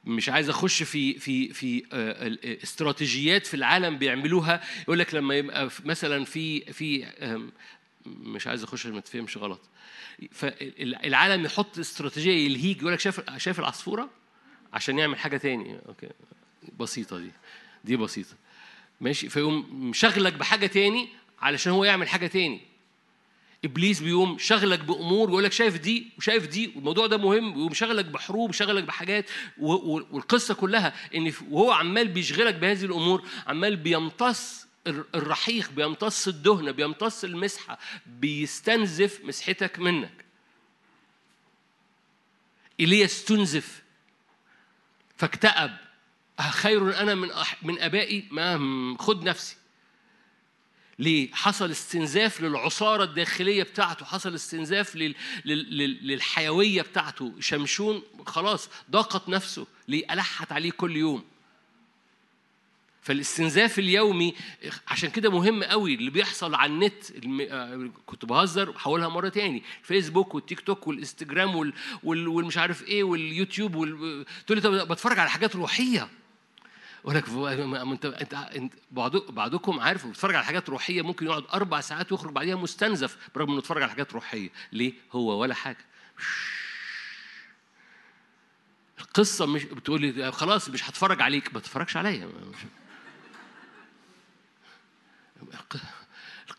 مش عايز أخش في في في استراتيجيات في العالم بيعملوها يقول لك لما يبقى مثلا في في مش عايز أخش ما تفهمش غلط. فالعالم يحط استراتيجية يلهيك يقول لك شايف شايف العصفورة عشان يعمل حاجة تاني. أوكي. بسيطة دي. دي بسيطة. ماشي. فيقوم مشغلك بحاجة تاني علشان هو يعمل حاجة تاني. إبليس بيقوم شغلك بأمور ويقول لك شايف دي وشايف دي والموضوع ده مهم ويقوم شغلك بحروب شغلك بحاجات والقصة كلها إن وهو عمال بيشغلك بهذه الأمور عمال بيمتص الرحيق بيمتص الدهنه بيمتص المسحة بيستنزف مسحتك منك. ايليا استنزف فاكتئب. خير أنا من من أبائي؟ ما خد نفسي. ليه؟ حصل استنزاف للعصارة الداخلية بتاعته، حصل استنزاف لل... لل... للحيوية بتاعته، شمشون خلاص ضاقت نفسه، ليه؟ ألحت عليه كل يوم. فالاستنزاف اليومي عشان كده مهم قوي اللي بيحصل على النت الم... كنت بهزر وهقولها مرة تاني الفيسبوك والتيك توك والإنستجرام وال... وال... والمش عارف إيه واليوتيوب وال... تقول لي بتفرج على حاجات روحية. أقول لك انت انت بعضكم عارف بيتفرج على حاجات روحية ممكن يقعد أربع ساعات ويخرج بعديها مستنزف برغم إنه اتفرج على حاجات روحية. ليه؟ هو ولا حاجة. القصة مش بتقول لي خلاص مش هتفرج عليك. ما تتفرجش عليا.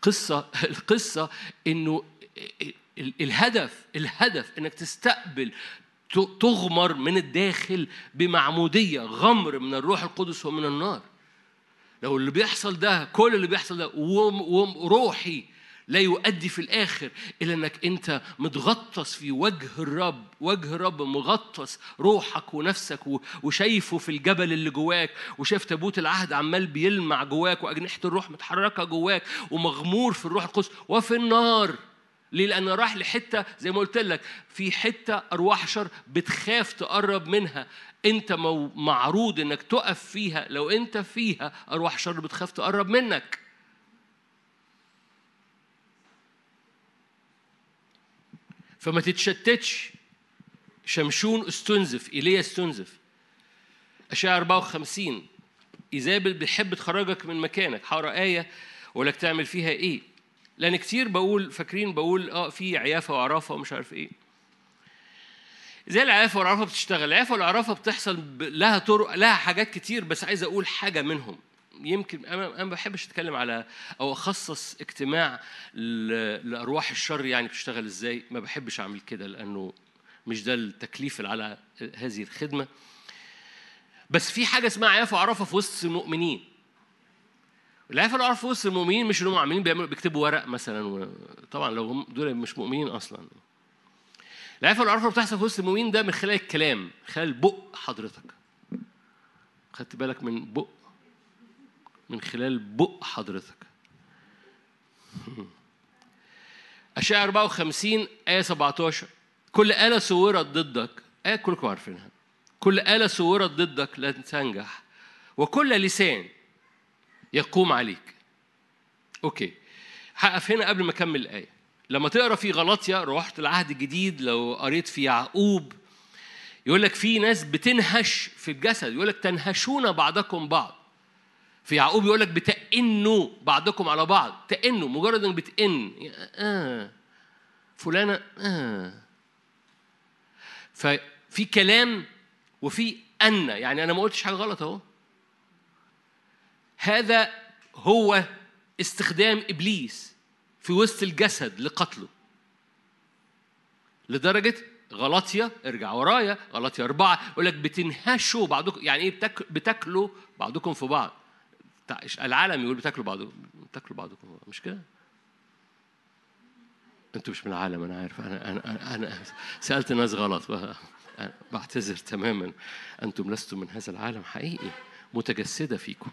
قصة القصة إنه الهدف الهدف إنك تستقبل تغمر من الداخل بمعمودية غمر من الروح القدس ومن النار. لو اللي بيحصل ده كل اللي بيحصل ده وروحي لا يؤدي في الآخر إلى أنك أنت متغطس في وجه الرب. وجه الرب مغطس روحك ونفسك وشايفه في الجبل اللي جواك وشايف تابوت العهد عمال بيلمع جواك وأجنحة الروح متحركة جواك ومغمور في الروح القدس وفي النار. ليه؟ لأن راح لحتة زي ما قلت لك في حتة أرواح شر بتخاف تقرب منها. أنت معروض إنك تقف فيها. لو أنت فيها أرواح شر بتخاف تقرب منك. فما تتشتتش. شمشون استنزف إيليا استنزف. اشعياء 54 إيزابل بيحب تخرجك من مكانك. هقرا آية ولك تعمل فيها إيه؟ لأن كتير بقول فاكرين بقول آه في عيافة وعرافة ومش عارف إيه. زي العيافة والعرافة بتشتغل. العيافة والعرافة بتحصل لها طرق لها حاجات كتير بس عايز أقول حاجة منهم. يمكن أنا ما بحبش أتكلم على أو أخصص اجتماع لأرواح الشر يعني بتشتغل إزاي. ما بحبش أعمل كده لأنه مش ده التكليف على هذه الخدمة. بس في حاجة اسمها عيافه وعرفة في وسط المؤمنين. العيافه والعرفة في وسط المؤمنين مش إنهم عاملين بيعملوا بيكتبوا ورق مثلا طبعا لو هم دول مش مؤمنين أصلا. العيافه والعرفة بتحصل في وسط المؤمنين ده من خلال الكلام خلال بق حضرتك. خدت بالك من بق من خلال بق حضرتك. [LAUGHS] أشعة 54 آية 17 كل آلة صورت ضدك. آية كلكم عارفينها. كل آلة صورت ضدك لن تنجح. وكل لسان يقوم عليك. أوكي. هقف هنا قبل ما أكمل الآية. لما تقرأ في غلطيا روحت العهد الجديد لو قريت في يعقوب. يقول لك في ناس بتنهش في الجسد. يقول لك تنهشون بعضكم بعض. في يعقوب يقول لك بتأنوا بعضكم على بعض. تأنوا مجرد إنك بتأن آه. فلانة آه. ففي كلام وفي أن. يعني أنا ما قلتش حاجة غلط أهو. هذا هو استخدام إبليس في وسط الجسد لقتله. لدرجة غلطية ارجع ورايا غلطية أربعة يقول لك بتنهشوا بعضكم. يعني إيه؟ بتاكلوا بعضكم في بعض. العالم يقول بتاكلوا بعضكم بتاكلوا بعضكم مش كده؟ أنتوا مش من العالم أنا عارف أنا أنا أنا سألت ناس غلط بعتذر تماما. أنتم لستم من هذا العالم حقيقي متجسدة فيكم.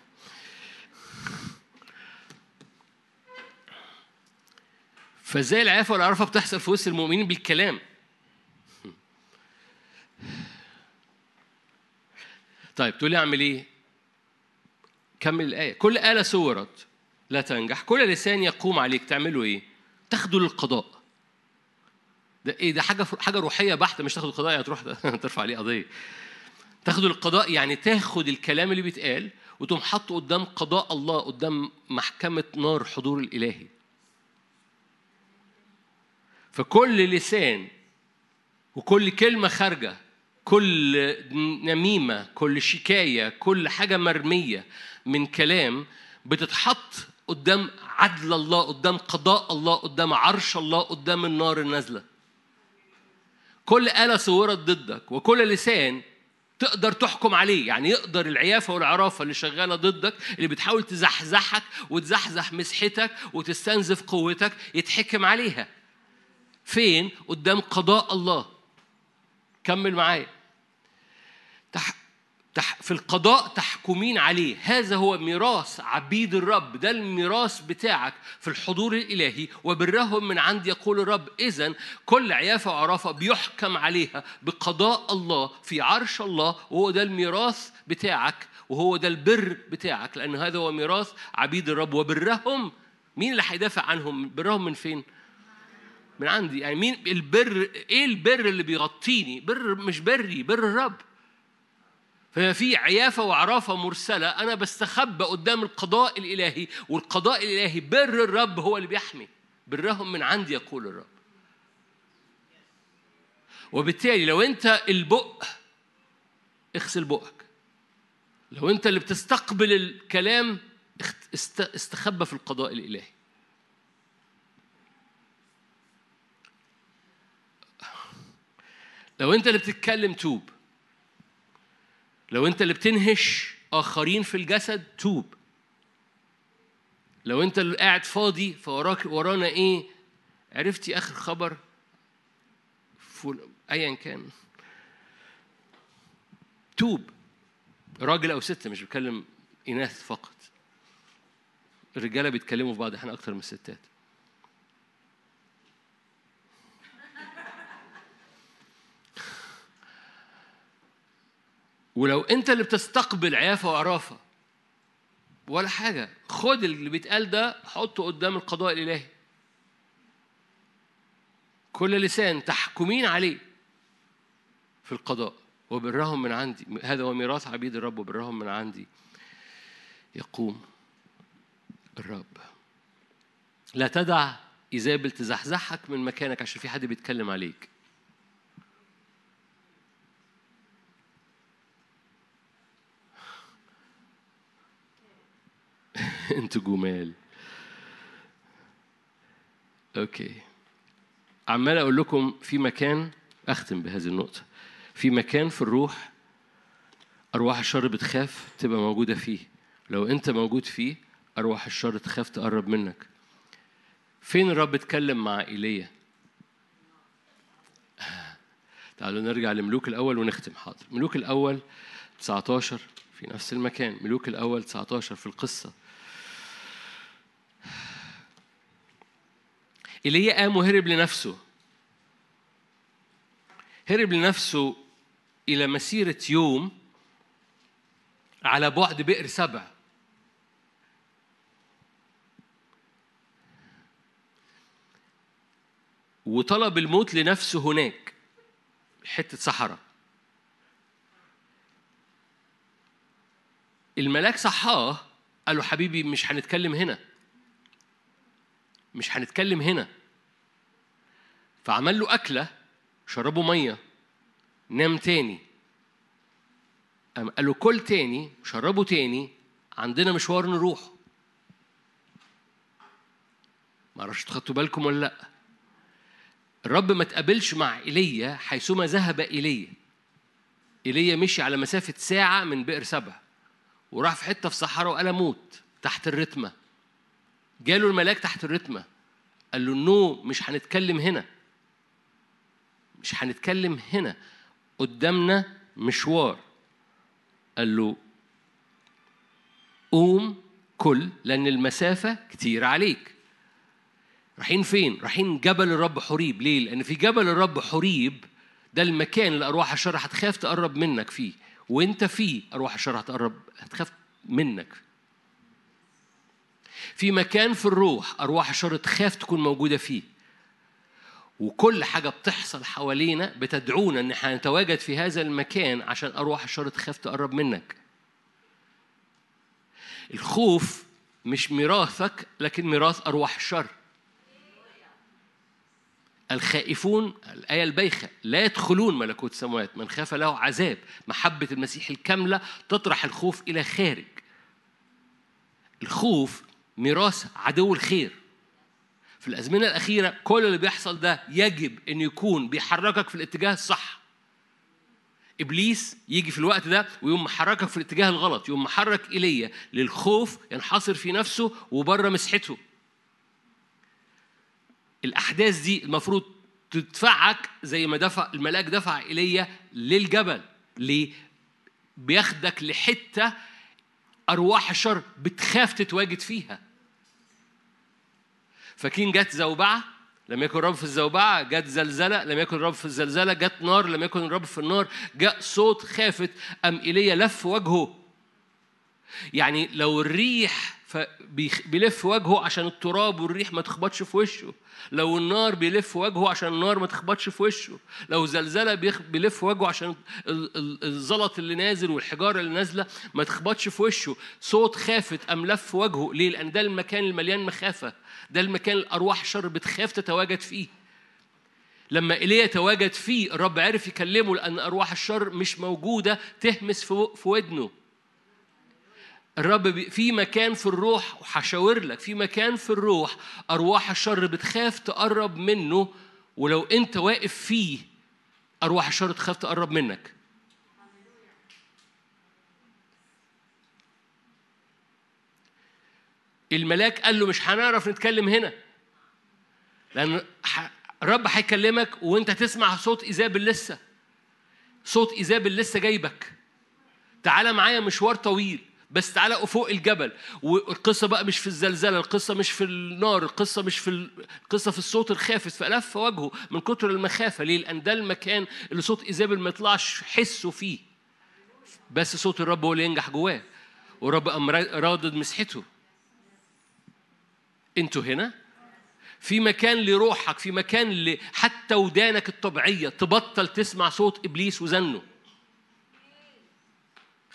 فازاي العافيه والعرفة بتحصل في وسط المؤمنين بالكلام؟ طيب تقول لي أعمل إيه؟ كمل الآية. كل آلة صورت لا تنجح كل لسان يقوم عليك تعملوا إيه؟ تاخدوا للقضاء. ده إيه؟ ده حاجة حاجة روحية بحتة مش تاخدوا القضاء يعني تروح [LAUGHS] ترفع عليه قضية. تاخدوا القضاء يعني تاخد الكلام اللي بيتقال وتقوم حاطه قدام قضاء الله قدام محكمة نار حضور الإلهي. فكل لسان وكل كلمة خارجة كل نميمة كل شكاية كل حاجة مرمية من كلام بتتحط قدام عدل الله قدام قضاء الله قدام عرش الله قدام النار النازلة. كل آلة صورت ضدك وكل لسان تقدر تحكم عليه. يعني يقدر العيافة والعرافة اللي شغالة ضدك اللي بتحاول تزحزحك وتزحزح مسحتك وتستنزف قوتك يتحكم عليها. فين؟ قدام قضاء الله. كمل معايا. في القضاء تحكمين عليه. هذا هو ميراث عبيد الرب. ده الميراث بتاعك في الحضور الإلهي. وبرهم من عند يقول الرب إذا كل عيافة وعرافة بيحكم عليها بقضاء الله في عرش الله. وهو ده الميراث بتاعك. وهو ده البر بتاعك. لأن هذا هو ميراث عبيد الرب. وبرهم مين اللي هيدافع عنهم؟ برهم من فين؟ من عندي. يعني مين البر إيه البر اللي بيغطيني؟ بر مش بري بر الرب. ففي في عيافة وعرافة مرسلة أنا بستخبى قدام القضاء الإلهي والقضاء الإلهي بر الرب هو اللي بيحمي برهم من عندي يقول الرب. وبالتالي لو أنت البق اغسل بقك لو أنت اللي بتستقبل الكلام استخبى في القضاء الإلهي. لو أنت اللي بتتكلم توب لو انت اللي بتنهش آخرين في الجسد توب. لو انت اللي قاعد فاضي فوراك ورانا إيه؟ عرفتي آخر خبر؟ فول ايا كان. توب. راجل أو ست مش بتكلم إناث فقط. الرجالة بيتكلموا في بعض إحنا أكتر من الستات. ولو انت اللي بتستقبل عيافة وعرافه ولا حاجة. خد اللي بيتقال ده حطه قدام القضاء الإلهي. كل لسان تحكمين عليه في القضاء. وبرهم من عندي هذا هو ميراث عبيد الرب وبرهم من عندي يقوم الرب. لا تدع إيزابل تزحزحك من مكانك عشان في حد بيتكلم عليك. [LAUGHS] أنتوا جمال. أوكي. عمال أقول لكم في مكان اختم بهذه النقطة. في مكان في الروح أرواح الشر بتخاف تبقى موجودة فيه. لو انت موجود فيه أرواح الشر تخاف تقرب منك. فين الرب اتكلم مع إيليا؟ [SIGHS] تعالوا نرجع لملوك الأول ونختم. حاضر. ملوك الأول 19 في نفس المكان. ملوك الأول 19 في القصة. ايليا قام وهرب لنفسه. هرب لنفسه إلى مسيرة يوم على بعد بئر سبع. وطلب الموت لنفسه هناك حتة صحراء. الملاك صحاه قال له حبيبي مش هنتكلم هنا. مش هنتكلم هنا. فعمل له أكلة شربه مية نام تاني. قام قال له كل تاني شربه تاني عندنا مشوار نروح. ما أعرفش تاخدوا بالكم ولا لأ. الرب ما تقابلش مع إيليا حيثما ذهب إيليا. إيليا مشي على مسافة ساعة من بئر سبع وراح في حتة في صحراء وقال أموت تحت الرتمة. جاله الملاك تحت الرتمة. قال له نو مش هنتكلم هنا. مش هنتكلم هنا. قدامنا مشوار. قال له قوم كل لأن المسافة كتير عليك. رايحين فين؟ رايحين جبل الرب حريب. ليه؟ لأن في جبل الرب حريب ده المكان اللي أرواح الشر هتخاف تقرب منك فيه. وأنت فيه أرواح الشر هتقرب هتخاف منك. في مكان في الروح أرواح الشر تخاف تكون موجودة فيه وكل حاجة بتحصل حوالينا بتدعونا إن نتواجد في هذا المكان عشان أرواح الشر تخاف تقرب منك. الخوف مش ميراثك لكن ميراث أرواح الشر. الخائفون الآية البايخة لا يدخلون ملكوت السماوات من خاف له عذاب محبة المسيح الكاملة تطرح الخوف إلى خارج الخوف ميراث عدو الخير في الأزمنة الأخيرة كل اللي بيحصل ده يجب أن يكون بيحركك في الاتجاه الصح إبليس يجي في الوقت ده ويقوم محركك في الاتجاه الغلط يقوم محرك إلي للخوف ينحصر في نفسه وبره مسحته الأحداث دي المفروض تدفعك زي ما دفع الملاك دفع إلي للجبل ليه؟ بياخدك لحتة أرواح الشر بتخاف تتواجد فيها. فاكرين جت زوبعة لم يكن الرب في الزوبعة جت زلزلة لم يكن الرب في الزلزلة جت نار لم يكن الرب في النار جاء صوت خافت أم إيليا لف وجهه. يعني لو الريح بيلف وجهه عشان التراب والريح ما تخبطش في وشه. لو النار بيلف وجهه عشان النار ما تخبطش في وشه. لو زلزلة بيلف وجهه عشان الزلط اللي نازل والحجارة اللي نازلة ما تخبطش في وشه. صوت خافت أم لف وجهه. ليه؟ لأن ده المكان المليان مخافة. ده المكان الأرواح الشر بتخاف تتواجد فيه. لما إيليا تواجد فيه الرب عرف يكلمه لأن أرواح الشر مش موجودة تهمس في ودنه. الرب في مكان في الروح وهشاور لك في مكان في الروح أرواح الشر بتخاف تقرب منه ولو أنت واقف فيه أرواح الشر تخاف تقرب منك. الملاك قال له مش هنعرف نتكلم هنا. لأن الرب هيكلمك وأنت تسمع صوت ايزابل لسه. صوت ايزابل لسه جايبك. تعالى معايا مشوار طويل. بس تعالى فوق الجبل. والقصة بقى مش في الزلزلة القصة مش في النار القصة مش في القصة في الصوت الخافت. فلف وجهه من كتر المخافة ليه؟ لأن ده المكان اللي صوت إيزابل ما يطلعش حسه فيه. بس صوت الرب هو اللي ينجح جواه. ورب قام رادد مسحته. أنتوا هنا؟ في مكان لروحك في مكان حتى ودانك الطبيعية. تبطل تسمع صوت إبليس وزنه.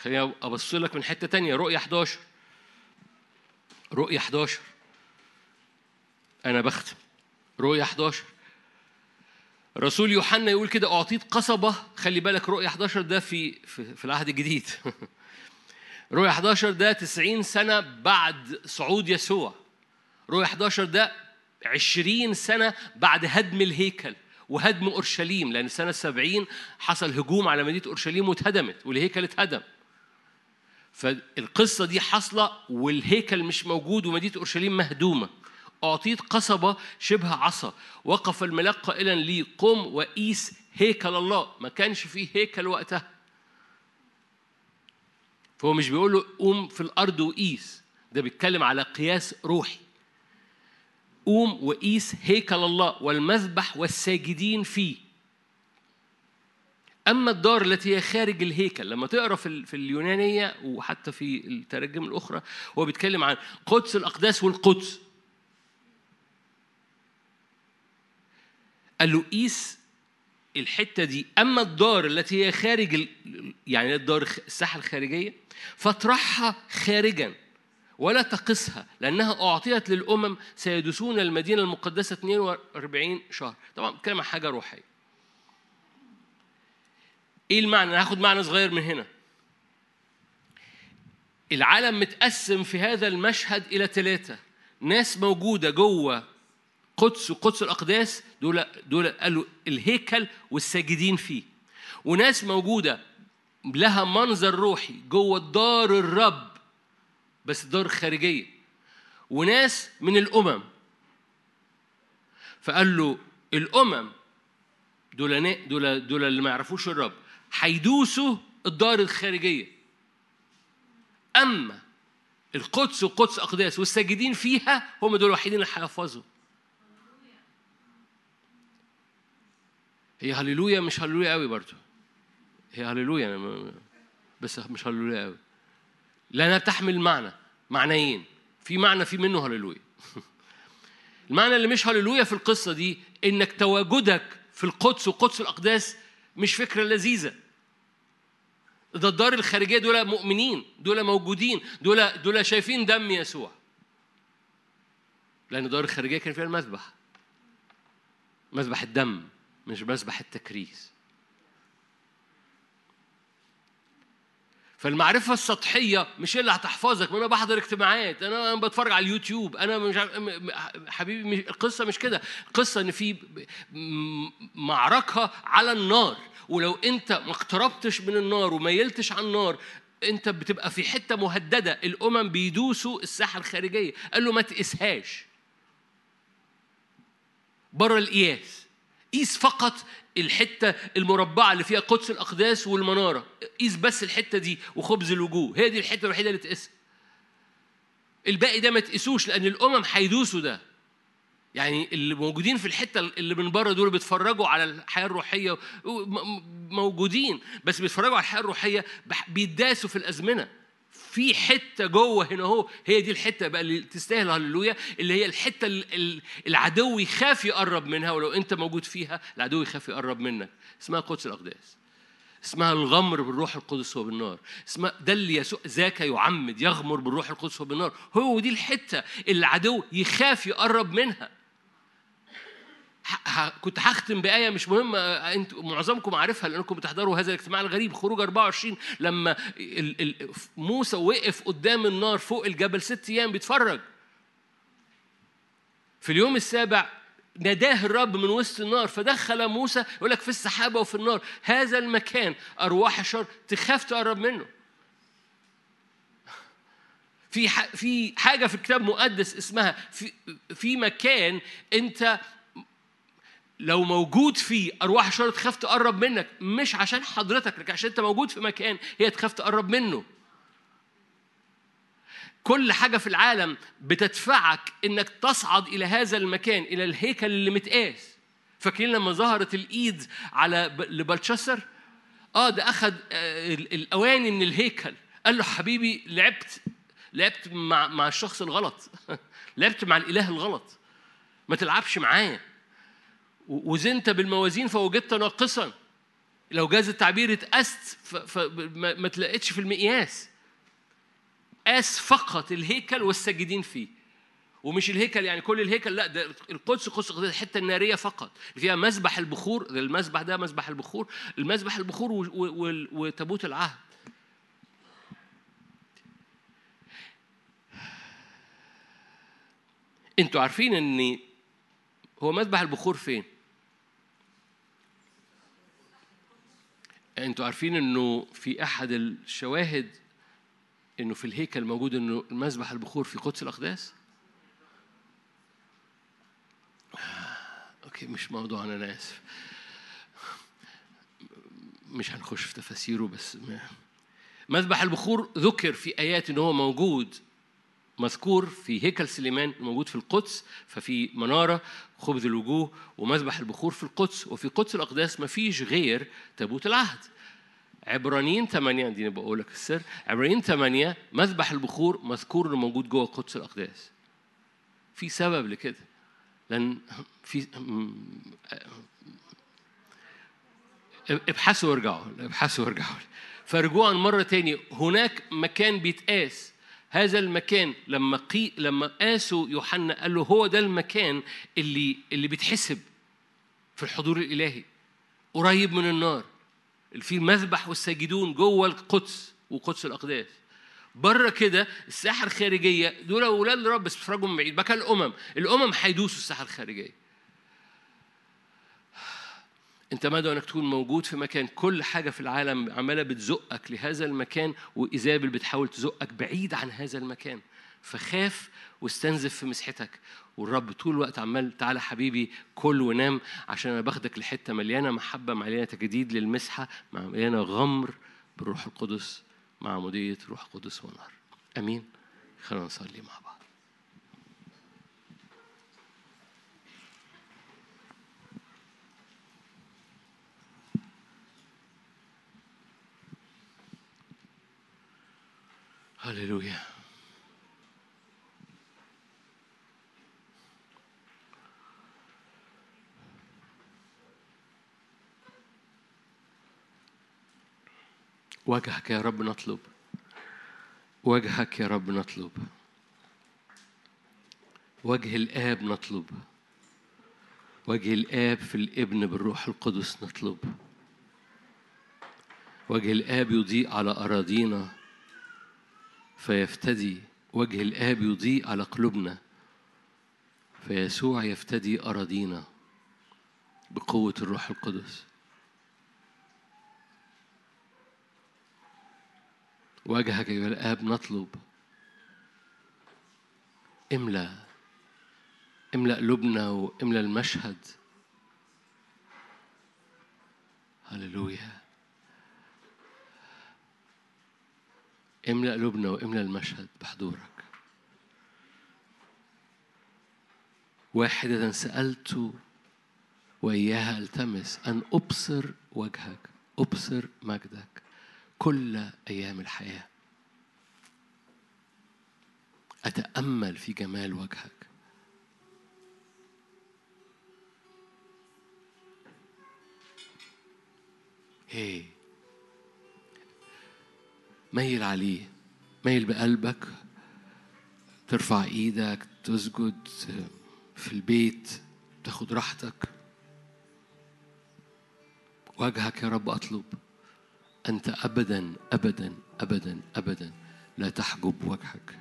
خليني أبص لك من حتة تانية. رؤية 11 رؤية 11 أنا بختم. رؤية 11 رسول يوحنا يقول كده أعطيت قصبة. خلي بالك رؤية 11 ده في في, في العهد الجديد. [LAUGHS] رؤية 11 ده 90 سنة بعد صعود يسوع. رؤية 11 ده عشرين سنة بعد هدم الهيكل وهدم أورشليم لأن سنة سبعين حصل هجوم على مدينة أورشليم واتهدمت والهيكل اتهدم. فالقصة دي حاصلة والهيكل مش موجود ومدينة أورشليم مهدومة. أعطيت قصبة شبه عصا. وقف الملاك قائلا لي قم وقيس هيكل الله. ما كانش فيه هيكل وقتها. فهو مش بيقول له قوم في الأرض وقيس. ده بيتكلم على قياس روحي. قوم وقيس هيكل الله والمذبح والساجدين فيه. أما الدار التي هي خارج الهيكل لما تقرأ في, اليونانية وحتى في التراجم الأخرى هو بيتكلم عن قدس الأقداس والقدس. قال له قيس الحتة دي. أما الدار التي هي خارج يعني الدار الساحة الخارجية فاطرحها خارجا ولا تقسها لأنها أعطيت للأمم سيدسون المدينة المقدسة 42 شهر. طبعا كلمة حاجة روحية. إيه المعنى؟ أنا هاخد معنى صغير من هنا. العالم متقسم في هذا المشهد إلى ثلاثة ناس موجودة جوه قدس وقدس الأقداس دول دول قالوا الهيكل والساجدين فيه. وناس موجودة لها منظر روحي جوه دار الرب بس دار خارجية. وناس من الأمم. فقال له الأمم دول دول دول اللي ما يعرفوش الرب. هيدوسوا الدار الخارجية. أما القدس وقدس أقداس والساجدين فيها هم دول الوحيدين اللي هيحفظوا. هي هللويا مش هللويا قوي برضه هي هللويا بس مش هللويا قوي. لأنها تحمل معنى معنيين. في معنى في منه هللويا. [LAUGHS] المعنى اللي مش هللويا في القصة دي إنك تواجدك في القدس وقدس الأقداس مش فكرة لذيذة. ده الدار الخارجية دول مؤمنين دول موجودين دول دول شايفين دم يسوع. لأن الدار الخارجية كان فيها المذبح. مذبح الدم مش مذبح التكريس. فالمعرفة السطحية مش اللي هتحفظك أنا بحضر اجتماعات أنا بتفرج على اليوتيوب أنا مش حبيبي القصة مش كده القصة إن في معركة على النار ولو أنت ما اقتربتش من النار وميلتش عن النار أنت بتبقى في حتة مهددة الأمم بيدوسوا الساحة الخارجية. قال له ما تقيسهاش. بره القياس. قيس فقط الحتة المربعة اللي فيها قدس الأقداس والمنارة. قيس بس الحتة دي وخبز الوجوه. هي دي الحتة الوحيدة اللي تقيسها. الباقي ده ما تقيسوش لأن الأمم هيدوسوا ده. يعني اللي موجودين في الحتة اللي من بره دول بيتفرجوا على الحياة الروحية موجودين بس بيتفرجوا على الحياة الروحية بيداسوا في الأزمنة. في حتة جوه هنا اهو هي دي الحتة بقى اللي تستاهل هللويا اللي هي الحتة اللي العدو يخاف يقرب منها ولو انت موجود فيها العدو يخاف يقرب منك. اسمها قدس الأقداس. اسمها الغمر بالروح القدس وبالنار اسمها ده اللي يسوع ذاك يعمد يغمر بالروح القدس وبالنار هو دي الحتة اللي العدو يخاف يقرب منها. كنت هختم بآية مش مهمة أنتوا معظمكم عارفها لأنكم بتحضروا هذا الاجتماع الغريب خروج 24 لما موسى وقف قدام النار فوق الجبل ست أيام بيتفرج. في اليوم السابع ناداه الرب من وسط النار فدخل موسى يقول لك في السحابة وفي النار. هذا المكان أرواح الشر تخاف تقرب منه. في في حاجة في الكتاب مقدس اسمها في في مكان أنت لو موجود فيه أرواح الشر تخاف تقرب منك مش عشان حضرتك لكن عشان أنت موجود في مكان هي تخاف تقرب منه. كل حاجة في العالم بتدفعك إنك تصعد إلى هذا المكان إلى الهيكل اللي متقاس. فاكرين لما ظهرت الإيد على لبلشسر آه ده أخذ آه، الأواني من الهيكل. قال له حبيبي لعبت لعبت مع مع الشخص الغلط. [LAUGHS] لعبت مع الإله الغلط. ما تلعبش معايا. وزنت بالموازين فوجدت ناقصا. لو جاز التعبير اتقست فما تلاقيتش في المقياس. قاس فقط الهيكل والساجدين فيه. ومش الهيكل يعني كل الهيكل لا ده القدس قدس الحتة النارية فقط. فيها مسبح البخور المسبح ده مسبح البخور. المسبح البخور وتابوت العهد. أنتوا عارفين ان هو مسبح البخور فين؟ أنتوا عارفين انه في احد الشواهد انه في الهيكل موجود انه المذبح البخور في قدس الأقداس؟ أوكي مش موضوعنا أنا آسف. مش هنخش في تفاسيره بس مذبح البخور ذكر في آيات إن هو موجود. مذكور في هيكل سليمان موجود في القدس ففي منارة خبز الوجوه ومذبح البخور في القدس. وفي قدس الأقداس ما فيش غير تابوت العهد. عبرانيين ثمانية دي بقول لك السر. عبرانيين ثمانية مذبح البخور مذكور إنه موجود جوه قدس الأقداس. في سبب لكده. لأن في ابحثوا وارجعوا ابحثوا وارجعوا. فرجوعا مرة تاني هناك مكان بيتقاس. هذا المكان لما قي لما قاسوا يوحنا قال له هو ده المكان اللي اللي بيتحسب في الحضور الإلهي قريب من النار في المذبح والساجدون جوه القدس وقدس الأقداس. بره كده الساحة الخارجية دول أولاد الرب بس بيتفرجوا من بعيد بقى الأمم الأمم هيدوسوا الساحة الخارجية. انت مدعو انك تكون موجود في مكان. كل حاجة في العالم عمالة بتزقك لهذا المكان وإيزابل بتحاول تزقك بعيد عن هذا المكان. فخاف واستنزف في مسحتك. والرب طول الوقت عمال تعالى حبيبي كل ونام عشان أنا باخدك لحتة مليانة محبة مليانة تجديد للمسحة مليانة غمر بالروح القدس مع مدية روح القدس ونار آمين. خلينا نصلي مع بعض. هللويا وجهك يا رب نطلب. وجهك يا رب نطلب. وجه الآب نطلب. وجه الآب في الإبن بالروح القدس نطلب. وجه الآب يضيء على أراضينا. فيفتدي وجه الآب يضيء على قلوبنا فيسوع يفتدي أراضينا بقوة الروح القدس. وجهك أيها الآب نطلب املأ املأ قلوبنا واملأ المشهد. هللويا. املأ قلوبنا واملأ المشهد بحضورك. واحدة سألت وإياها ألتمس أن أبصر وجهك أبصر مجدك كل أيام الحياة. أتأمل في جمال وجهك. هي ميل عليه ميل بقلبك ترفع إيدك تسجد في البيت تاخد راحتك. وجهك يا رب أطلب أنت أبدا أبدا أبدا أبدا. لا تحجب وجهك.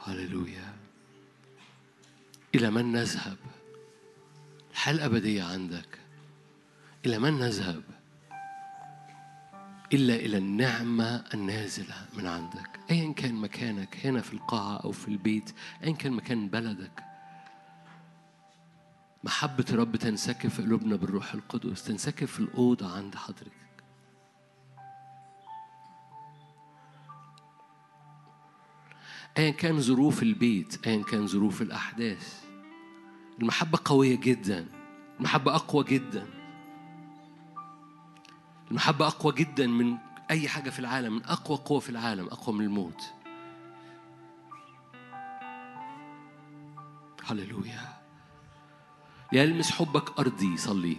هللويا. إلى من نذهب؟ الحياة الأبدية عندك. إلى من نذهب؟ إلا إلى النعمة النازلة من عندك. أيا كان مكانك هنا في القاعة أو في البيت أيا كان مكان بلدك. محبة الرب تنسكب في قلوبنا بالروح القدس تنسكب في الأوضة عند حضرتك. أيا كان ظروف البيت أيا كان ظروف الأحداث. المحبة قوية جدا المحبة أقوى جدا. المحبة أقوى جدا من أي حاجة في العالم من أقوى قوة في العالم أقوى من الموت. هللويا. ليلمس حبك أرضي صلي.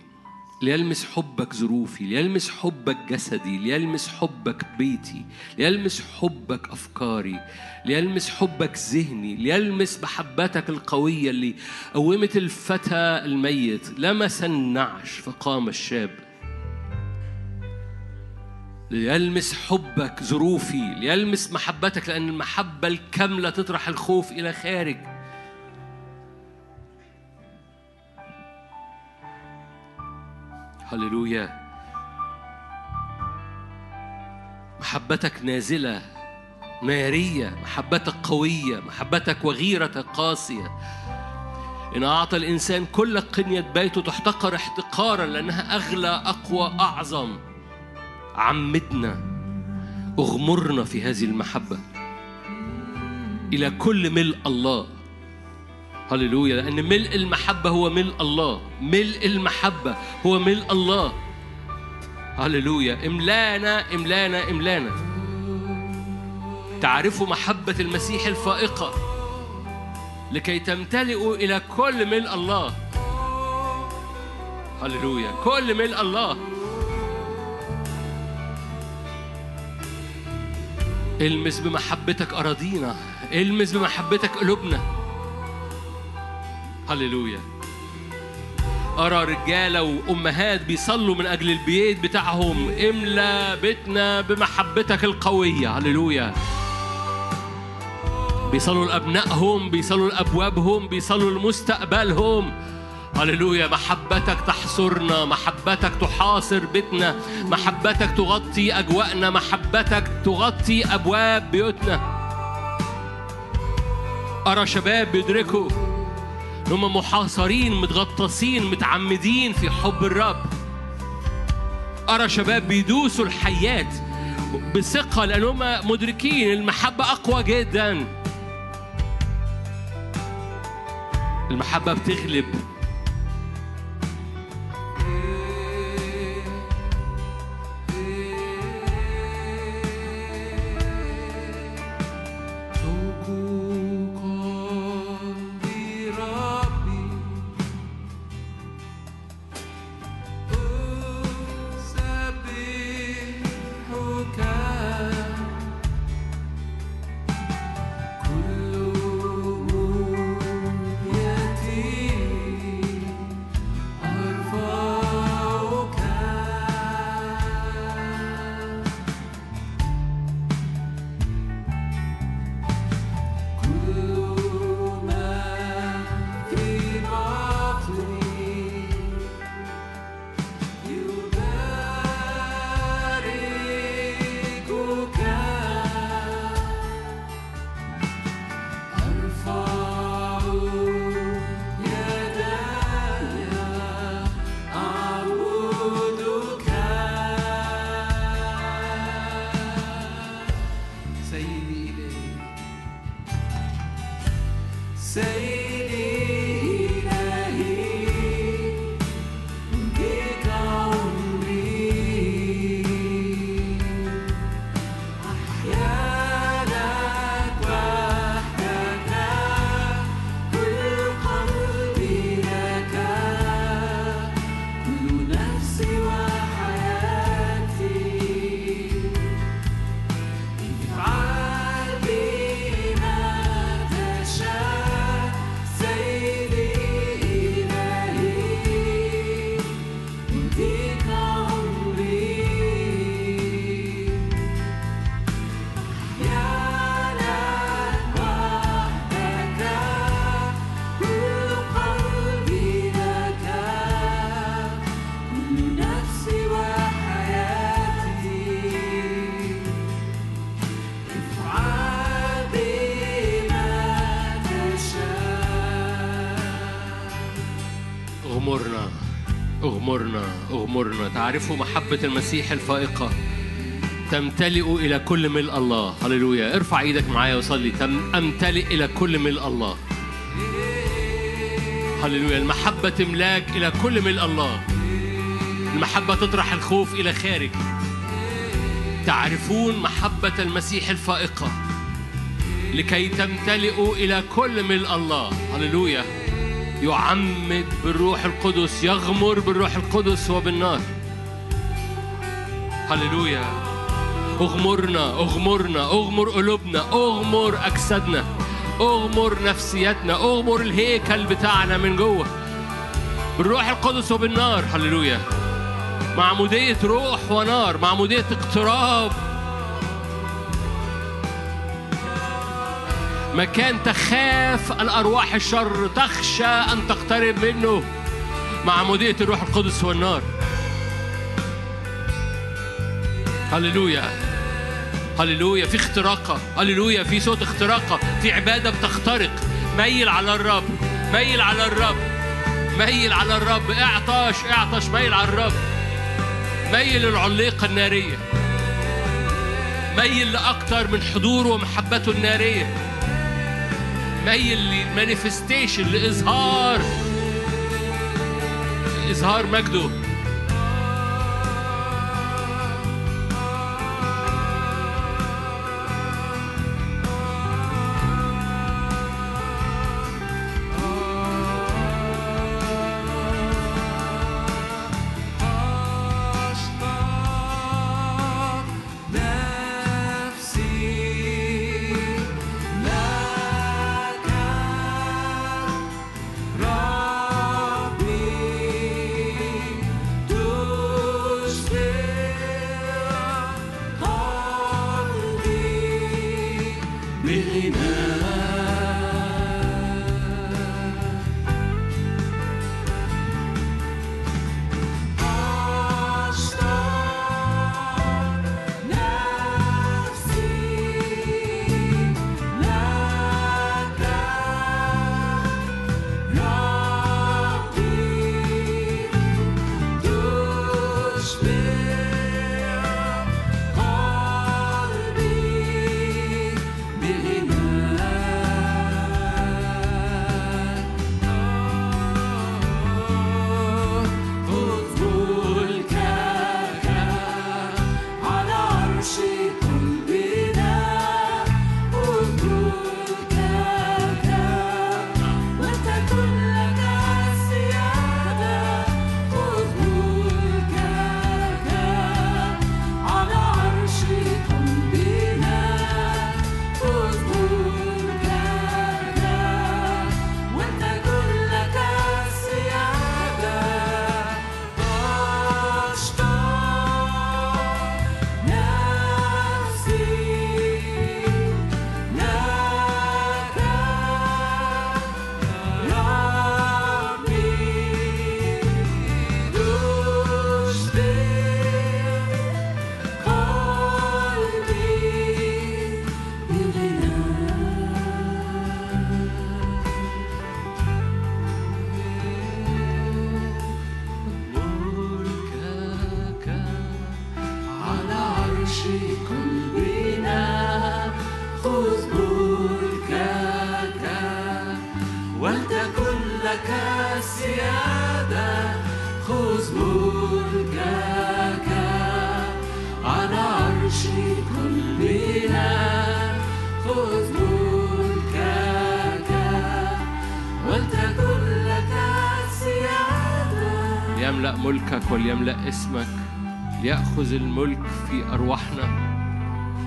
ليلمس حبك ظروفي ليلمس حبك جسدي ليلمس حبك بيتي ليلمس حبك أفكاري ليلمس حبك ذهني ليلمس محبتك القوية اللي قومت الفتى الميت. لمس النعش فقام الشاب. ليلمس حبك ظروفي ليلمس محبتك لأن المحبة الكاملة تطرح الخوف إلى خارج. هللويا. محبتك نازلة نارية محبتك قوية محبتك وغيرتك قاسية. إن أعطى الإنسان كل قنية بيته تحتقر احتقارا لأنها أغلى أقوى أعظم. عمدنا اغمرنا في هذه المحبة. إلى كل ملء الله. هللويا. لأن ملء المحبة هو ملء الله. ملء المحبة هو ملء الله. هللويا. إملانا إملانا إملانا. تعرفوا محبة المسيح الفائقة؟ لكي تمتلئوا إلى كل ملء الله. هللويا. كل ملء الله. المس بمحبتك أراضينا المس بمحبتك قلوبنا. هللويا. أرى رجالة وأمهات بيصلوا من أجل البيت بتاعهم املى بيتنا بمحبتك القوية. هللويا. بيصلوا لأبنائهم بيصلوا لأبوابهم بيصلوا لمستقبلهم. هللويا محبتك تحصرنا محبتك تحاصر بيتنا محبتك تغطي أجواءنا محبتك تغطي أبواب بيوتنا. أرى شباب بيدركوا هم محاصرين متغطسين متعمدين في حب الرب. أرى شباب بيدوسوا الحيات بثقة لأن هم مدركين المحبة أقوى جدا. المحبة بتغلب. اغمرنا تعرفوا محبة المسيح الفائقة؟ تمتلئ إلى كل ملء الله. هللويا. ارفع إيدك معايا وصلي. تم أمتلئ إلى كل ملء الله. هللويا. المحبة تملاك إلى كل ملء الله. المحبة تطرح الخوف إلى خارج. تعرفون محبة المسيح الفائقة؟ لكي تمتلئوا إلى كل ملء الله. هللويا. يعمد بالروح القدس يغمر بالروح القدس وبالنار هللويا. اغمرنا اغمرنا اغمر قلوبنا اغمر اجسادنا اغمر نفسيتنا اغمر الهيكل بتاعنا من جوه. بالروح القدس وبالنار. هللويا. معمودية روح ونار معمودية اقتراب مكان تخاف الأرواح الشر تخشى أن تقترب منه معمودية الروح القدس والنار. هللويا هللويا في اختراقة هللويا في صوت اختراقة في عبادة بتخترق. ميل على الرب ميل على الرب ميل على الرب اعطش اعطش ميل على الرب. ميل العليقة النارية. ميل لأكتر من حضوره ومحبته النارية. ميل لمانيفستيشن لإظهار إظهار مجده. الملك في أرواحنا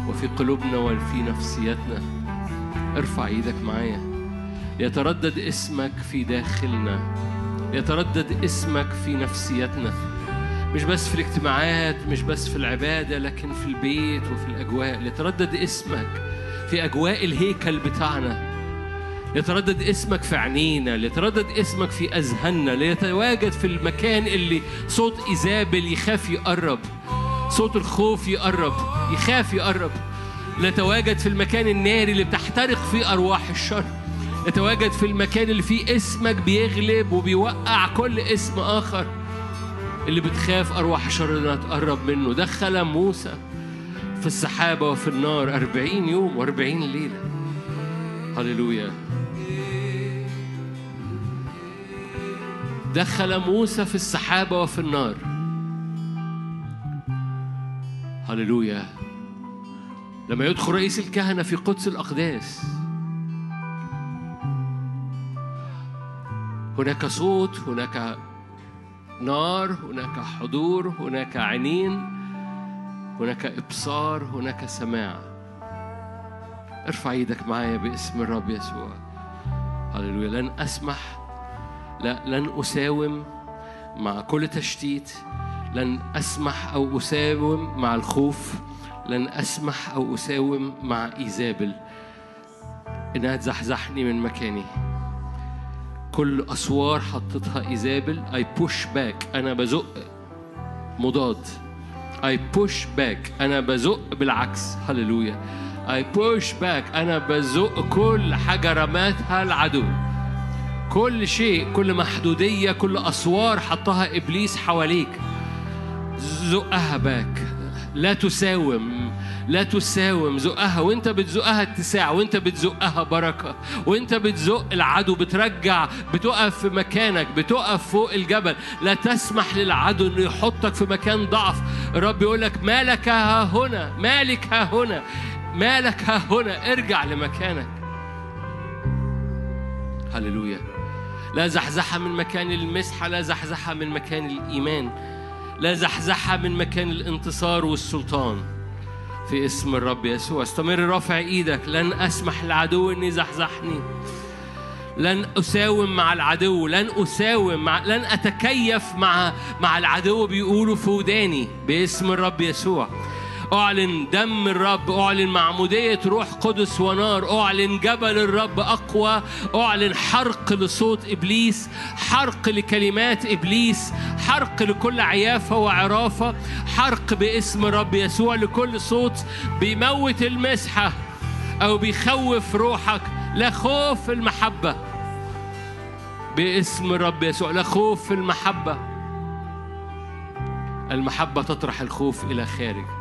وفي قلوبنا وفي نفسياتنا. ارفع إيدك معايا. ليتردد اسمك في داخلنا. ليتردد اسمك في نفسياتنا. مش بس في الاجتماعات مش بس في العبادة لكن في البيت وفي الأجواء. ليتردد اسمك في أجواء الهيكل بتاعنا. يتردد اسمك في عينينا ليتردد اسمك في أذهاننا. ليتواجد في المكان اللي صوت إيزابل يخاف يقرب. صوت الخوف يقرب يخاف يقرب. ليتواجد في المكان الناري اللي بتحترق فيه أرواح الشر. يتواجد في المكان اللي فيه اسمك بيغلب وبيوقع كل اسم آخر. اللي بتخاف أرواح الشر إنها تقرب منه. دخل موسى في السحابة وفي النار أربعين يوم وأربعين ليلة. هللويا. دخل موسى في السحابة وفي النار. هللويا. لما يدخل رئيس الكهنة في قدس الأقداس هناك صوت هناك نار هناك حضور هناك عينين هناك إبصار هناك سماع. ارفع إيدك معايا باسم الرب يسوع. هللويا. لن أسمح لا لن أساوم مع كل تشتيت. لن أسمح أو أساوم مع الخوف لن أسمح أو أساوم مع إيزابل. إنها تزحزحني من مكاني. كل أسوار حطتها إيزابل. I push back. أنا بزق. مضاد. I push back. أنا بزق بالعكس. هللويا. I push back. أنا بزق كل حاجة رماتها العدو. كل شيء كل محدودية كل أسوار حطها إبليس حواليك. زقها باك لا تساوم لا تساوم زقها وانت بتزقها اتساع وانت بتزقها بركة وانت بتزق العدو. بترجع بتقف في مكانك بتقف فوق الجبل. لا تسمح للعدو إنه يحطك في مكان ضعف. الرب يقول لك مالك ها هنا مالك ها هنا مالك ها هنا. ارجع لمكانك. هللويا. لا زحزحة من مكان المسحة لا زحزحة من مكان الإيمان. لا زحزحة من مكان الانتصار والسلطان. في اسم الرب يسوع استمر رافع إيدك. لن اسمح للعدو ان يزحزحني لن اساوم مع العدو. لن اساوم مع لن اتكيف مع مع العدو بيقولوا في وداني باسم الرب يسوع. أعلن دم الرب أعلن معمودية روح قدس ونار أعلن جبل الرب أقوى أعلن حرق لصوت إبليس حرق لكلمات إبليس حرق لكل عيافة وعرافة حرق باسم الرب يسوع لكل صوت بيموت المسحة أو بيخوف روحك. لا خوف المحبة باسم الرب يسوع لا خوف المحبة. المحبة تطرح الخوف إلى خارج.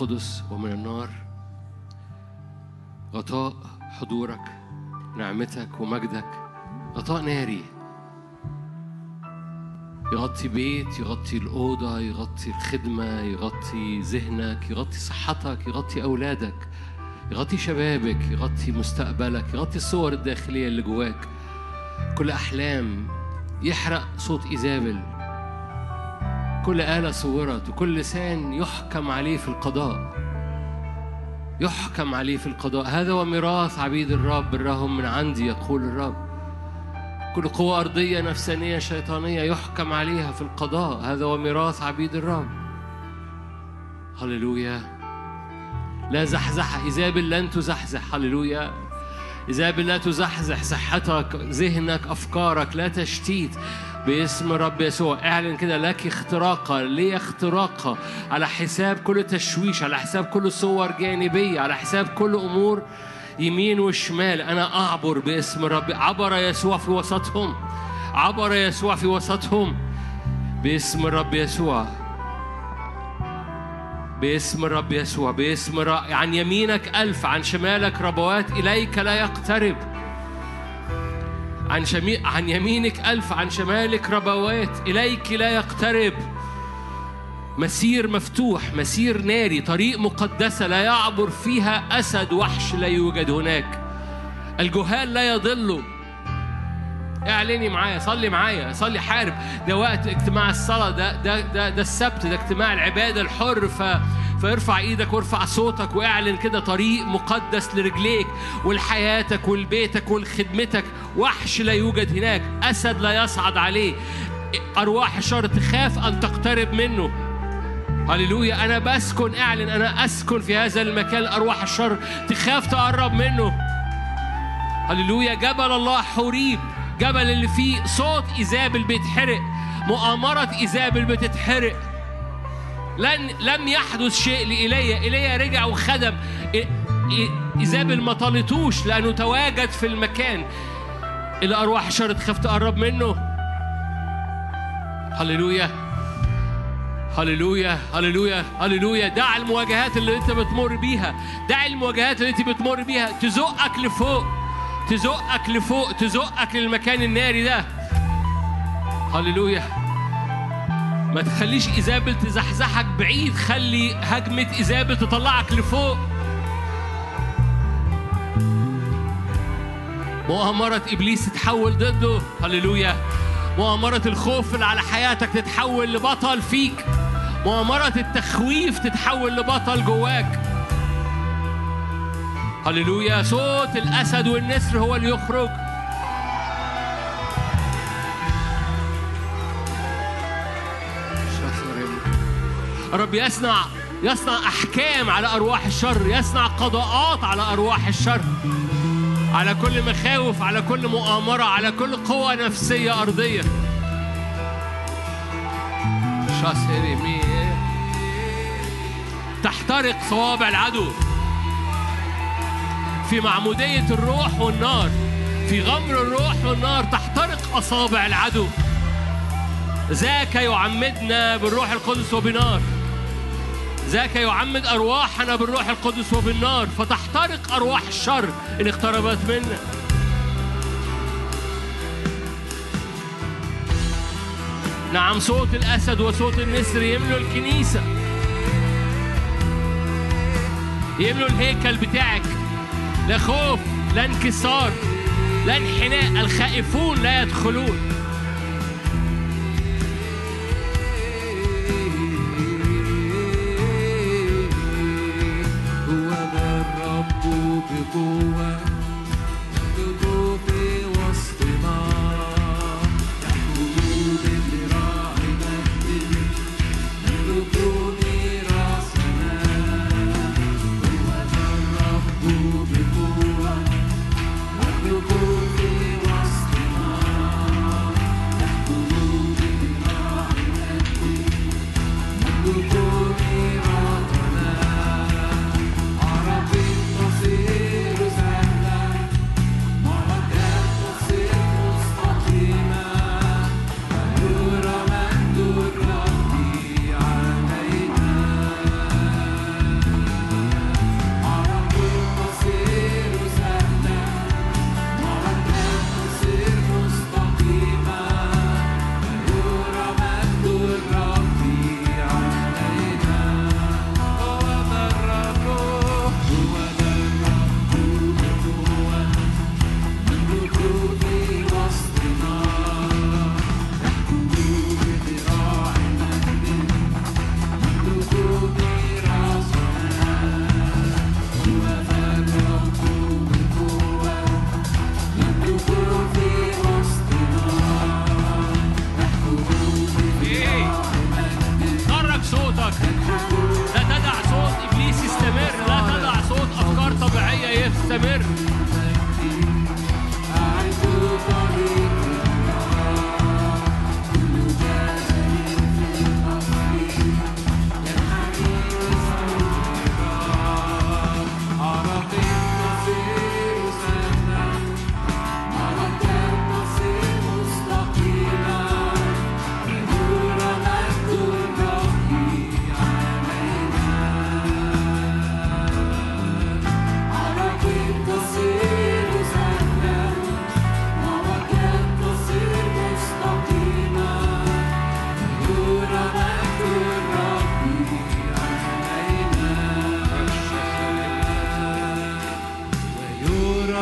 القدس ومن النار. غطاء حضورك نعمتك ومجدك. غطاء ناري. يغطي بيت يغطي الأوضة يغطي الخدمة يغطي ذهنك يغطي صحتك يغطي أولادك يغطي شبابك يغطي مستقبلك يغطي الصور الداخلية اللي جواك. كل أحلام يحرق صوت إيزابل. كل آلة صورت وكل لسان يحكم عليه في القضاء. يحكم عليه في القضاء. هذا هو ميراث عبيد الرب. برهم من عندي يقول الرب. كل قوة أرضية نفسانية شيطانية يحكم عليها في القضاء. هذا هو ميراث عبيد الرب. هللويا. لا زحزحة إيزابل لن تزحزح. هللويا. إيزابل لا تزحزح. صحتك ذهنك أفكارك لا تشتيت. باسم رب يسوع. اعلن كده لك اختراقة ليه اختراقة على حساب كل تشويش على حساب كل صور جانبية على حساب كل أمور يمين وشمال. أنا أعبر باسم رب عبر يسوع في وسطهم. عبر يسوع في وسطهم. باسم الرب يسوع. باسم الرب يسوع. باسم الرب عن يمينك ألف عن شمالك ربوات. إليك لا يقترب. عن شمي... عن يمينك ألف عن شمالك ربوات. إليك لا يقترب. مسير مفتوح مسير ناري. طريق مقدسة لا يعبر فيها أسد وحش لا يوجد هناك. الجهال لا يضلوا اعلني معايا صلي معايا صلي حارب. ده وقت اجتماع الصلاة ده ده ده, ده السبت ده اجتماع العبادة الحر. ف فارفع إيدك وارفع صوتك واعلن كده طريق مقدس لرجليك ولحياتك ولبيتك ولخدمتك. وحش لا يوجد هناك أسد لا يصعد عليه. أرواح الشر تخاف أن تقترب منه. هللويا أنا بسكن اعلن أنا أسكن في هذا المكان. أرواح الشر تخاف تقرب منه. هللويا جبل الله حوريب جبل اللي فيه صوت إيزابل بيتحرق مؤامرة إيزابل بتتحرق. لن لم يحدث شيء لإيليا. إيليا رجع وخدم. إي- إي- إيزابل ما طالتوش لأنه تواجد في المكان. اللي أرواح الشر تخاف تقرب منه. هللويا. هللويا. هللويا. هللويا. دع المواجهات اللي أنت بتمر بيها. دع المواجهات اللي أنت بتمر بيها. تزقك لفوق. تزقك لفوق تزقك للمكان الناري ده. هللويا. ما تخليش إيزابل تزحزحك بعيد خلي هجمة إيزابل تطلعك لفوق. مؤامرة إبليس تتحول ضده. هللويا. مؤامرة الخوف اللي على حياتك تتحول لبطل فيك. مؤامرة التخويف تتحول لبطل جواك. هللويا. صوت الأسد والنسر هو اللي يخرج. الرب يصنع يصنع أحكام على أرواح الشر يصنع قضاءات على أرواح الشر. على كل مخاوف على كل مؤامرة على كل قوة نفسية أرضية. تحترق صوابع العدو. في معمودية الروح والنار في غمر الروح والنار تحترق أصابع العدو. ذاك يعمدنا بالروح القدس وبنار. ذاك يعمد أرواحنا بالروح القدس وبالنار فتحترق أرواح الشر إن اقتربت منا. نعم صوت الأسد وصوت النسر يملوا الكنيسة. يملوا الهيكل بتاعك. لا خوف لا انكسار لا انحناء الخائفون لا يدخلون. هو ذا الرب بقوة.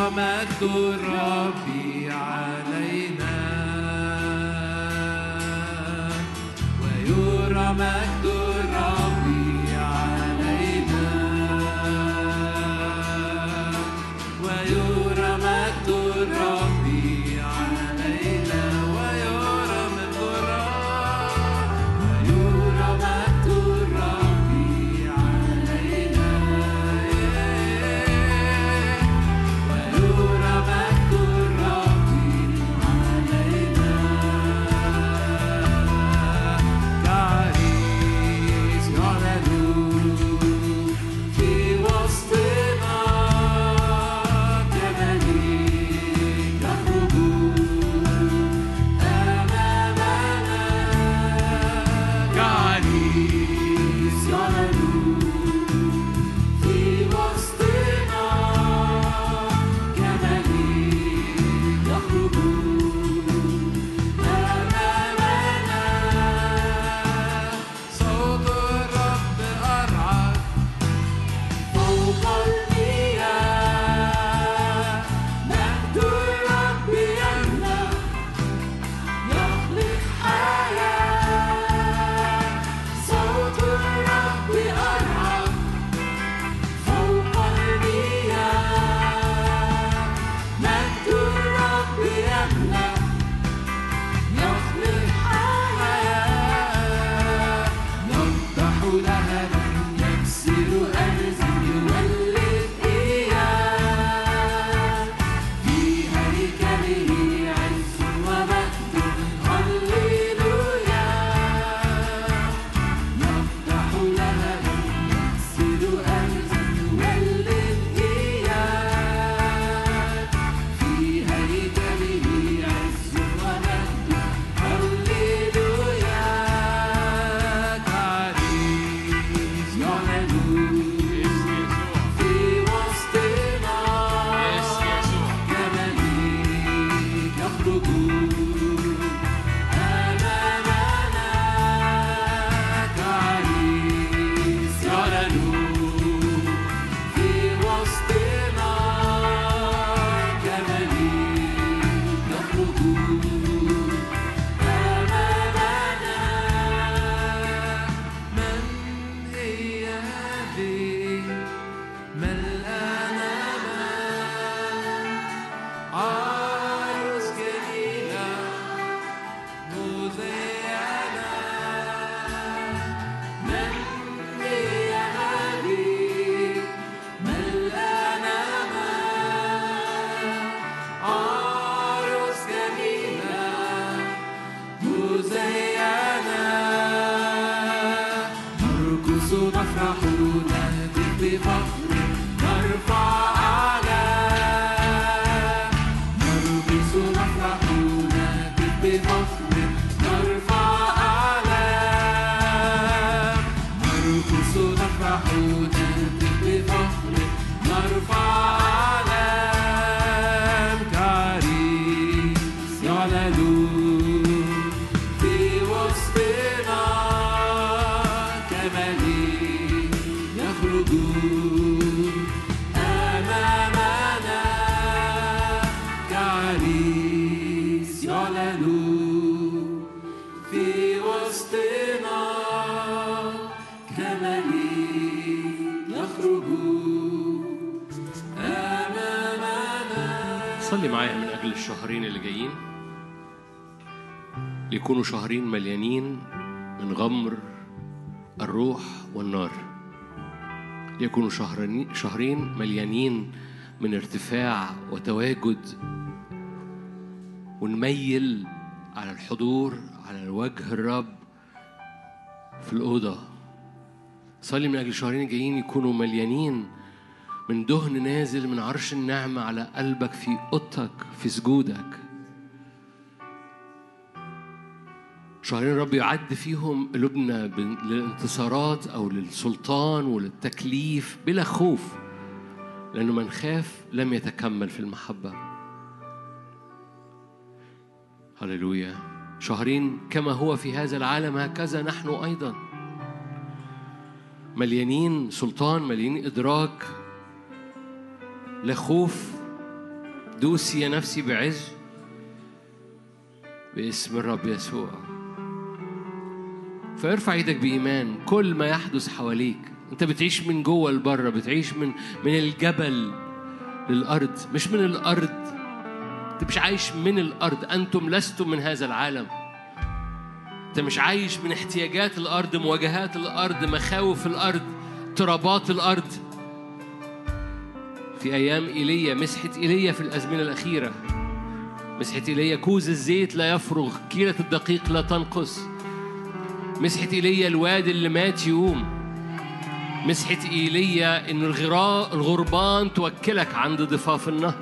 ويرى مجد الرب علينا. ويرى مجد صلي معايا من أجل الشهرين اللي جايين. ليكونوا شهرين مليانين من غمر الروح والنار. ليكونوا شهرين شهرين مليانين من ارتفاع وتواجد ونميل على الحضور على وجه الرب في الأوضة. صلي من أجل الشهرين الجايين يكونوا مليانين من دهن نازل من عرش النعمة على قلبك في أوضتك في سجودك. شهرين الرب يعد فيهم قلوبنا بن- للانتصارات أو للسلطان وللتكليف بلا خوف لأنه من خاف لم يتكمل في المحبة. هللويا. شهرين كما هو في هذا العالم هكذا نحن أيضا. مليانين سلطان مليانين إدراك. لا خوف دوسي يا نفسي بعز. باسم الرب يسوع. فارفع إيدك بإيمان. كل ما يحدث حواليك انت بتعيش من جوه لبره بتعيش من من الجبل للأرض. مش من الأرض. انت مش عايش من الأرض. أنتم لستم من هذا العالم. انت مش عايش من احتياجات الأرض مواجهات الأرض مخاوف الأرض اضطرابات الأرض. في أيام إيليا مسحة إيليا في الأزمنة الأخيرة. مسحة إيليا كوز الزيت لا يفرغ كيلة الدقيق لا تنقص. مسحة إيليا الواد اللي مات يقوم مسحة إيليا إن الغراء الغربان توكلك عند ضفاف النهر.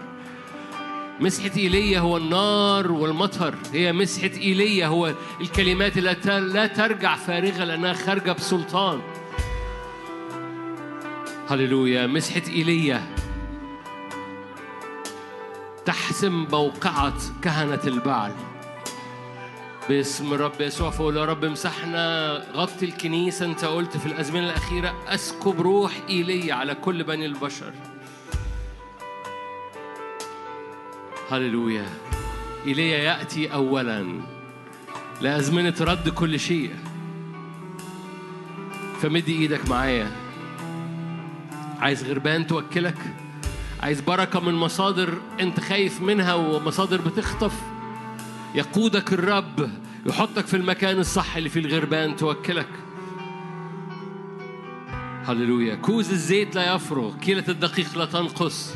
مسحة إيليا هو النار والمطر. هي مسحة إيليا هو الكلمات اللي ت- لا ترجع فارغة لأنها خارجة بسلطان. هللويا. مسحة إيليا تحسم موقعة كهنة البعل. باسم الرب يسوع فقول يا رب امسحنا غطي الكنيسة أنت قلت في الأزمنة الأخيرة أسكب روح إيليا على كل بني البشر. هللويا. إيليا يأتي أولا لأزمنة رد كل شيء. فمد إيدك معايا. عايز غربان توكلك؟ عايز بركة من مصادر أنت خايف منها ومصادر بتخطف؟ يقودك الرب يحطك في المكان الصح اللي فيه الغربان توكلك. هللويا. كوز الزيت لا يفرغ كيلة الدقيق لا تنقص.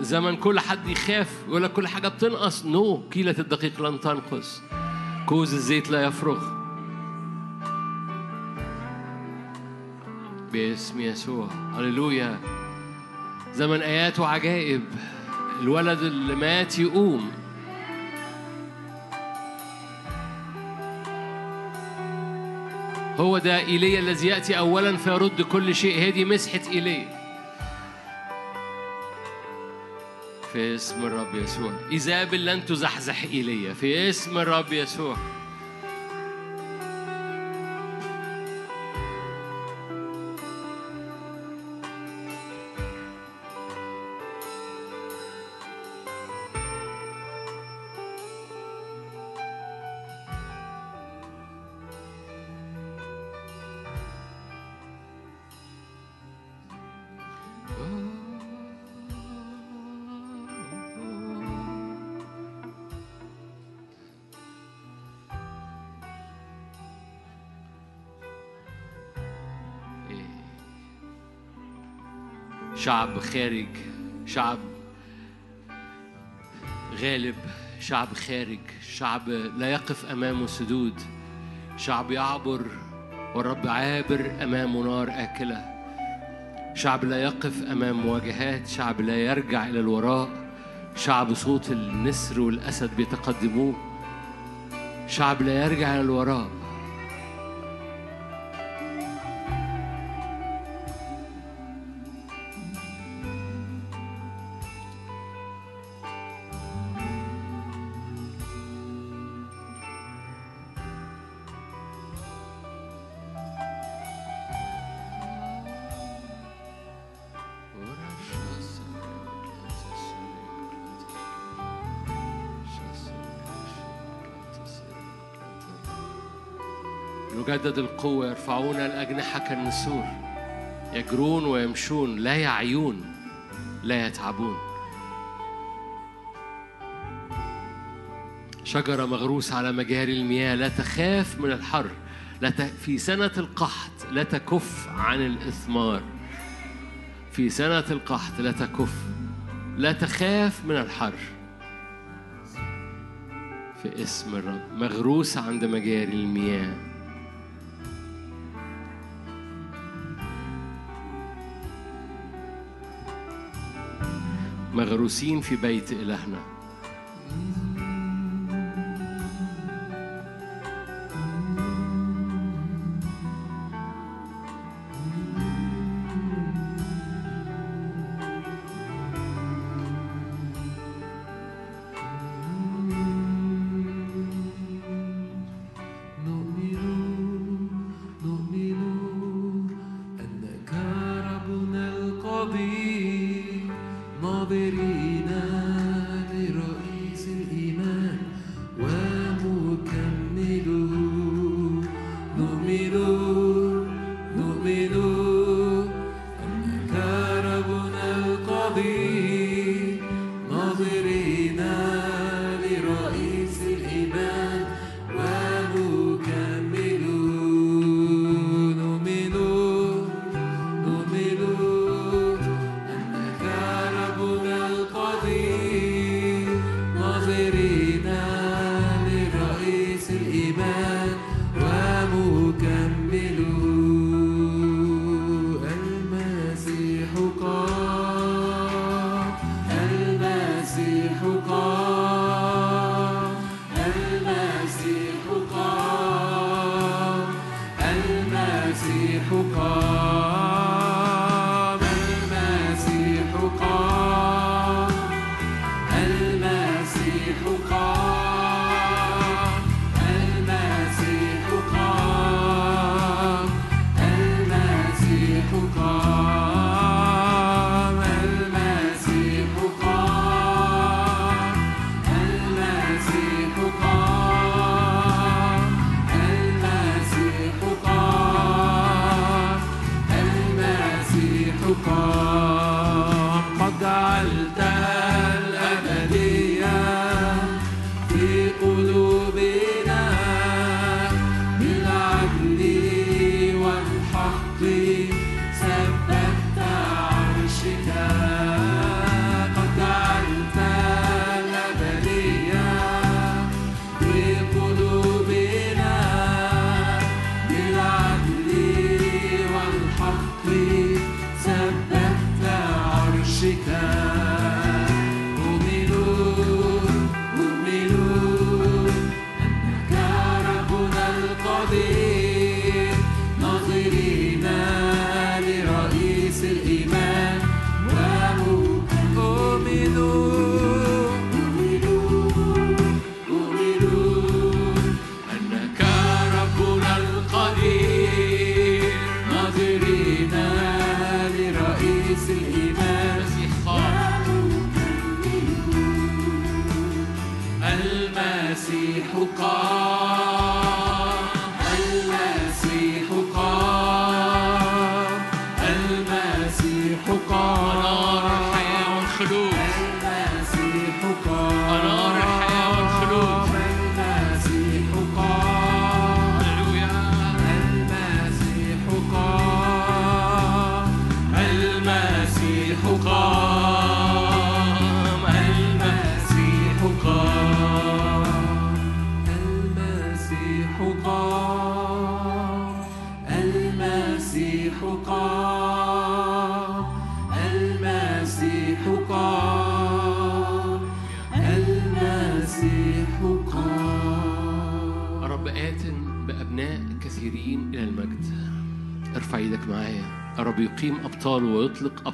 زمن كل حد يخاف يقول لك كل حاجة بتنقص. no no. كيلة الدقيق لن تنقص. كوز الزيت لا يفرغ. باسم يسوع. هللويا. زمن آيات وعجائب. الولد اللي مات يقوم. هو ده إيليا الذي يأتي أولا فيرد كل شيء. هذه مسحة إيليا. في اسم الرب يسوع. إيزابل لن تزحزح إيليا. في اسم الرب يسوع. شعب خارج شعب غالب شعب خارج شعب لا يقف أمامه سدود شعب يعبر والرب عابر امامه نار آكلة شعب لا يقف أمام مواجهات شعب لا يرجع إلى الوراء شعب صوت النسر والأسد بيتقدموه شعب لا يرجع إلى الوراء. يجدد القوة يرفعون الأجنحة كالنسور. يجرون ويمشون لا يعيون لا يتعبون. شجرة مغروسة على مجاري المياه لا تخاف من الحر. لا ت... في سنة القحط لا تكف عن الإثمار. في سنة القحط لا تكف لا تخاف من الحر. في اسم الرب مغروسة عند مجاري المياه. مغروسين في بيت إلهنا.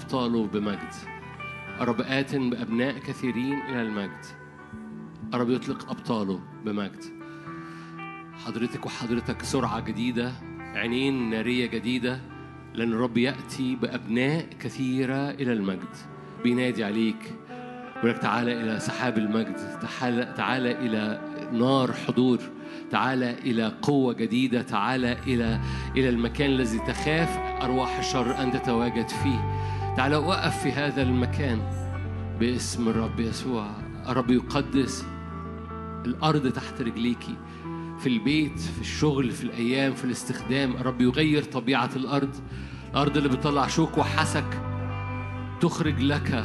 أبطاله بمجد. رب آت بأبناء كثيرين إلى المجد. رب يطلق أبطاله بمجد. حضرتك وحضرتك سرعة جديدة عينين نارية جديدة. لأن الرب يأتي بأبناء كثيرة إلى المجد. بينادي عليك. يقول لك تعالى إلى سحاب المجد. تعالى, تعالى إلى نار حضور. تعالى إلى قوة جديدة. تعالى إلى إلى المكان الذي تخاف أرواح الشر أن تتواجد فيه. تعالى وقف في هذا المكان باسم الرب يسوع. الرب يقدس الأرض تحت رجليكي في البيت في الشغل في الأيام في الاستخدام. الرب يغير طبيعة الأرض. الأرض اللي بتطلع شوك وحسك تخرج لك.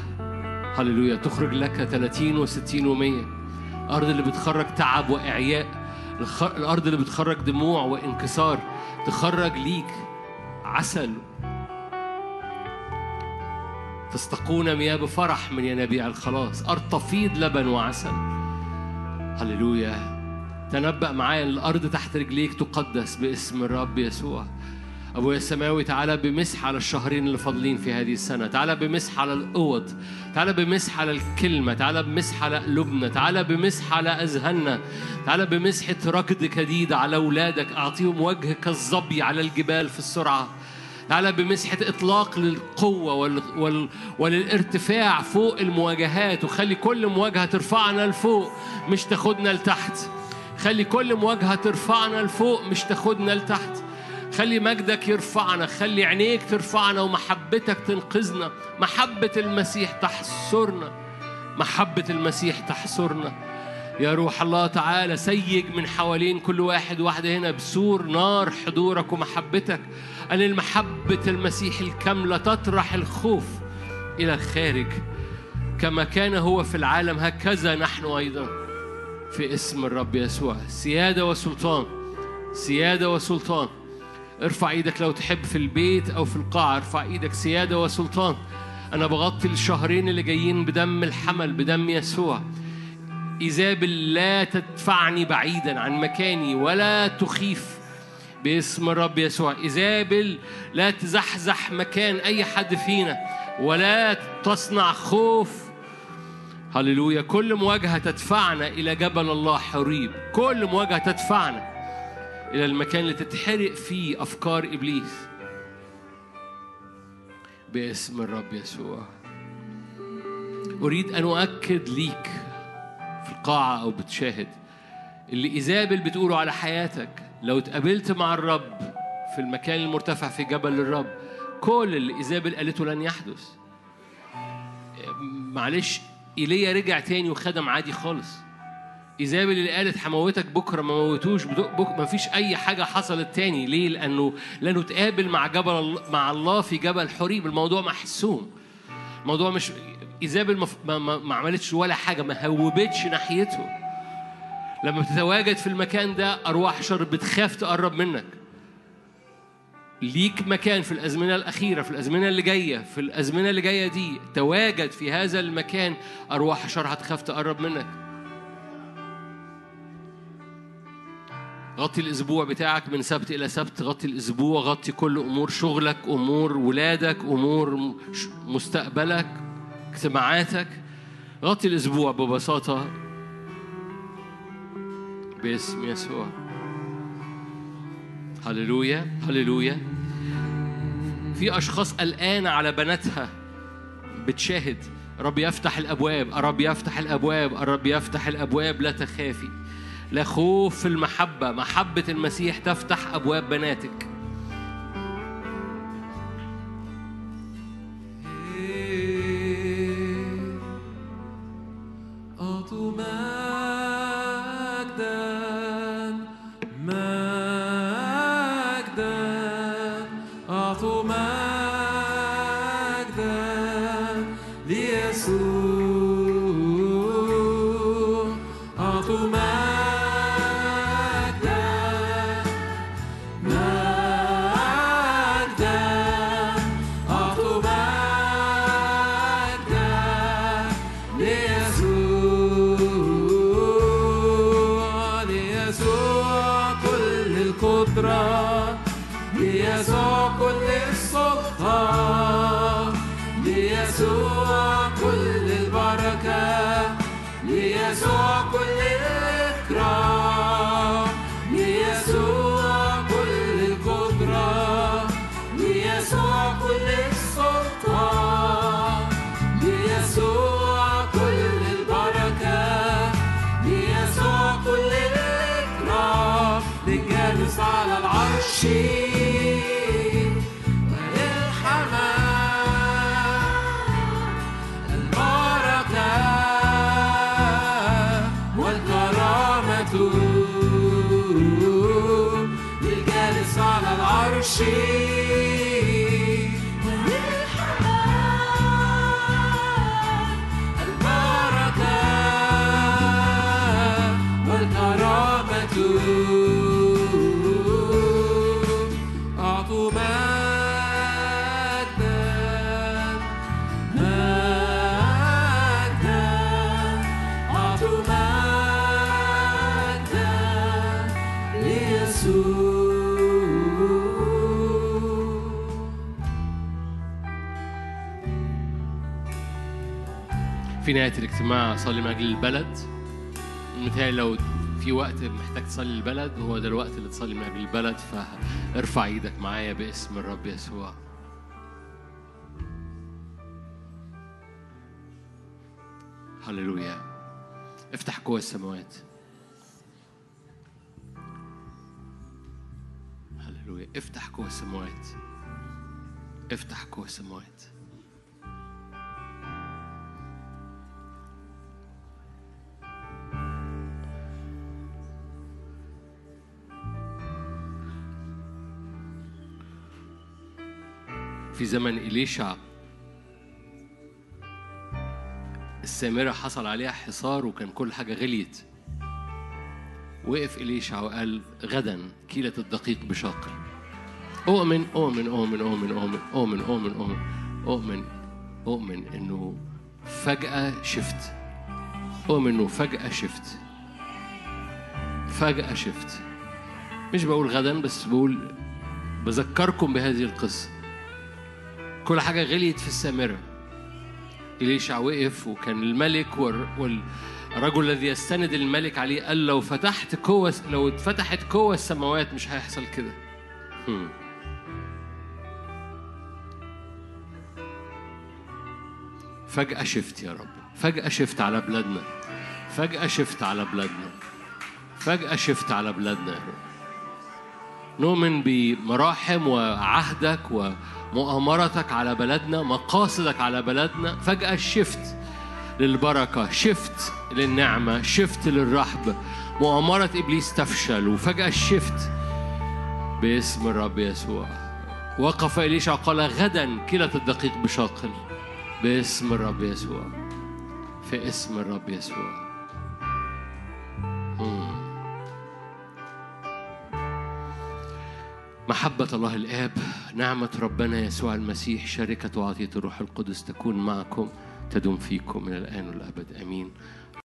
هللويا تخرج لك 30 و60 و100 الأرض اللي بتخرج تعب وإعياء. الأرض اللي بتخرج دموع وانكسار تخرج ليك عسل تستقون مياه بفرح من ينابيع الخلاص. أرض تفيض لبن وعسل. هللويا. تنبأ معايا الأرض تحت رجليك تقدس باسم الرب يسوع. أبويا السماوي تعالى بمسح على الشهرين اللي فاضلين في هذه السنة. تعالى بمسح على الأوض. تعالى بمسح على الكلمة. تعالى بمسح على قلوبنا. تعالى بمسح على أذهاننا. تعالى بمسحة ركض جديدة على أولادك. أعطيهم وجه كالظبي على الجبال في السرعة. تعالى بمسحة إطلاق للقوة وال... وال... وللارتفاع فوق المواجهات وخلي كل مواجهة ترفعنا لفوق مش تاخدنا لتحت. خلي كل مواجهة ترفعنا لفوق مش تاخدنا لتحت. خلي مجدك يرفعنا خلي عينيك ترفعنا ومحبتك تنقذنا. محبة المسيح تحصرنا محبة المسيح تحصرنا. يا روح الله تعالى سيج من حوالين كل واحد واحدة هنا بسور نار حضورك ومحبتك. أن المحبة المسيح الكاملة تطرح الخوف إلى الخارج كما كان هو في العالم. هكذا نحن أيضا في اسم الرب يسوع. سيادة وسلطان سيادة وسلطان ارفع إيدك لو تحب في البيت أو في القاعة ارفع إيدك. سيادة وسلطان أنا بغطي الشهرين اللي جايين بدم الحمل بدم يسوع. إيزابل لا تدفعني بعيدا عن مكاني ولا تخيف باسم الرب يسوع. إيزابل لا تزحزح مكان أي حد فينا ولا تصنع خوف. هللويا. كل مواجهة تدفعنا إلى جبل الله حريب. كل مواجهة تدفعنا إلى المكان اللي تتحرق فيه أفكار إبليس. باسم الرب يسوع. أريد أن أؤكد ليك في القاعة أو بتشاهد اللي إيزابل بتقوله على حياتك. لو اتقابلت مع الرب في المكان المرتفع في جبل الرب كل اللي إيزابل قالته لن يحدث. معلش إيليا رجع تاني وخدم عادي خالص. إيزابل اللي قالت هموتك بكرة ما موتوش بك ما فيش أي حاجة حصلت تاني. ليه؟ لأنه لأنه اتقابل مع جبل مع الله في جبل حريب. الموضوع محسوم. الموضوع مش إيزابل ما, ما, ما, عملتش ولا حاجة ما هوبتش ناحيته. لما بتتواجد في المكان ده أرواح شر بتخاف تقرب منك. ليك مكان في الأزمنة الأخيرة في الأزمنة اللي جاية في الأزمنة اللي جاية دي تواجد في هذا المكان أرواح شر هتخاف تقرب منك. غطي الأسبوع بتاعك من سبت إلى سبت غطي الأسبوع غطي كل أمور شغلك أمور ولادك أمور مستقبلك اجتماعاتك. غطي الأسبوع ببساطة. باسم يسوع. هللويا هللويا. في أشخاص قلقانه على بناتها. بتشاهد. رب يفتح الأبواب. رب يفتح الأبواب. رب يفتح الأبواب. لا تخافي. لا خوف في المحبة. محبة المسيح تفتح أبواب بناتك. القدرة ليسوع كل السلطان ليسوع كل البركة ليسوع كل الإكرام. في نهاية الاجتماع صلي من أجل البلد. متهيألي لو في وقت محتاج تصلي البلد هو ده الوقت اللي تصلي من أجل البلد فارفع إيدك معايا باسم الرب يسوع. هللويا. افتح قوى السماوات. هللويا. افتح قوى السماوات. افتح قوى السماوات. في زمن إليشع. السامرة حصل عليها حصار وكان كل حاجة غليت. وقف إليشع وقال غدا كيلة الدقيق بشاقل أؤمن أؤمن أؤمن أؤمن أؤمن أؤمن أؤمن أؤمن أؤمن أؤمن إنه فجأة شفت. أؤمن إنه فجأة شفت. فجأة شفت. مش بقول غدا بس بقول بذكركم بهذه القصة. كل حاجة غليت في السامرة. إليشع وقف وكان الملك وال- والرجل الذي يستند الملك عليه قال لو فتحت قوة لو اتفتحت قوة السماوات مش هيحصل كده. فجأة شفت يا رب. فجأة شفت على بلادنا. فجأة شفت على بلادنا. فجأة شفت على بلادنا يا رب. نؤمن بمراحم وعهدك ومؤامرتك على بلدنا مقاصدك على بلدنا. فجأة شفت للبركة شفت للنعمة شفت للرحب. مؤامرة إبليس تفشل وفجأة شفت باسم الرب يسوع. وقف إليشع قال غدا كلة الدقيق بشاقل. باسم الرب يسوع في اسم الرب يسوع. مم. محبة الله الآب نعمة ربنا يسوع المسيح شركة وعطية الروح القدس تكون معكم تدوم فيكم من الآن والأبد. آمين.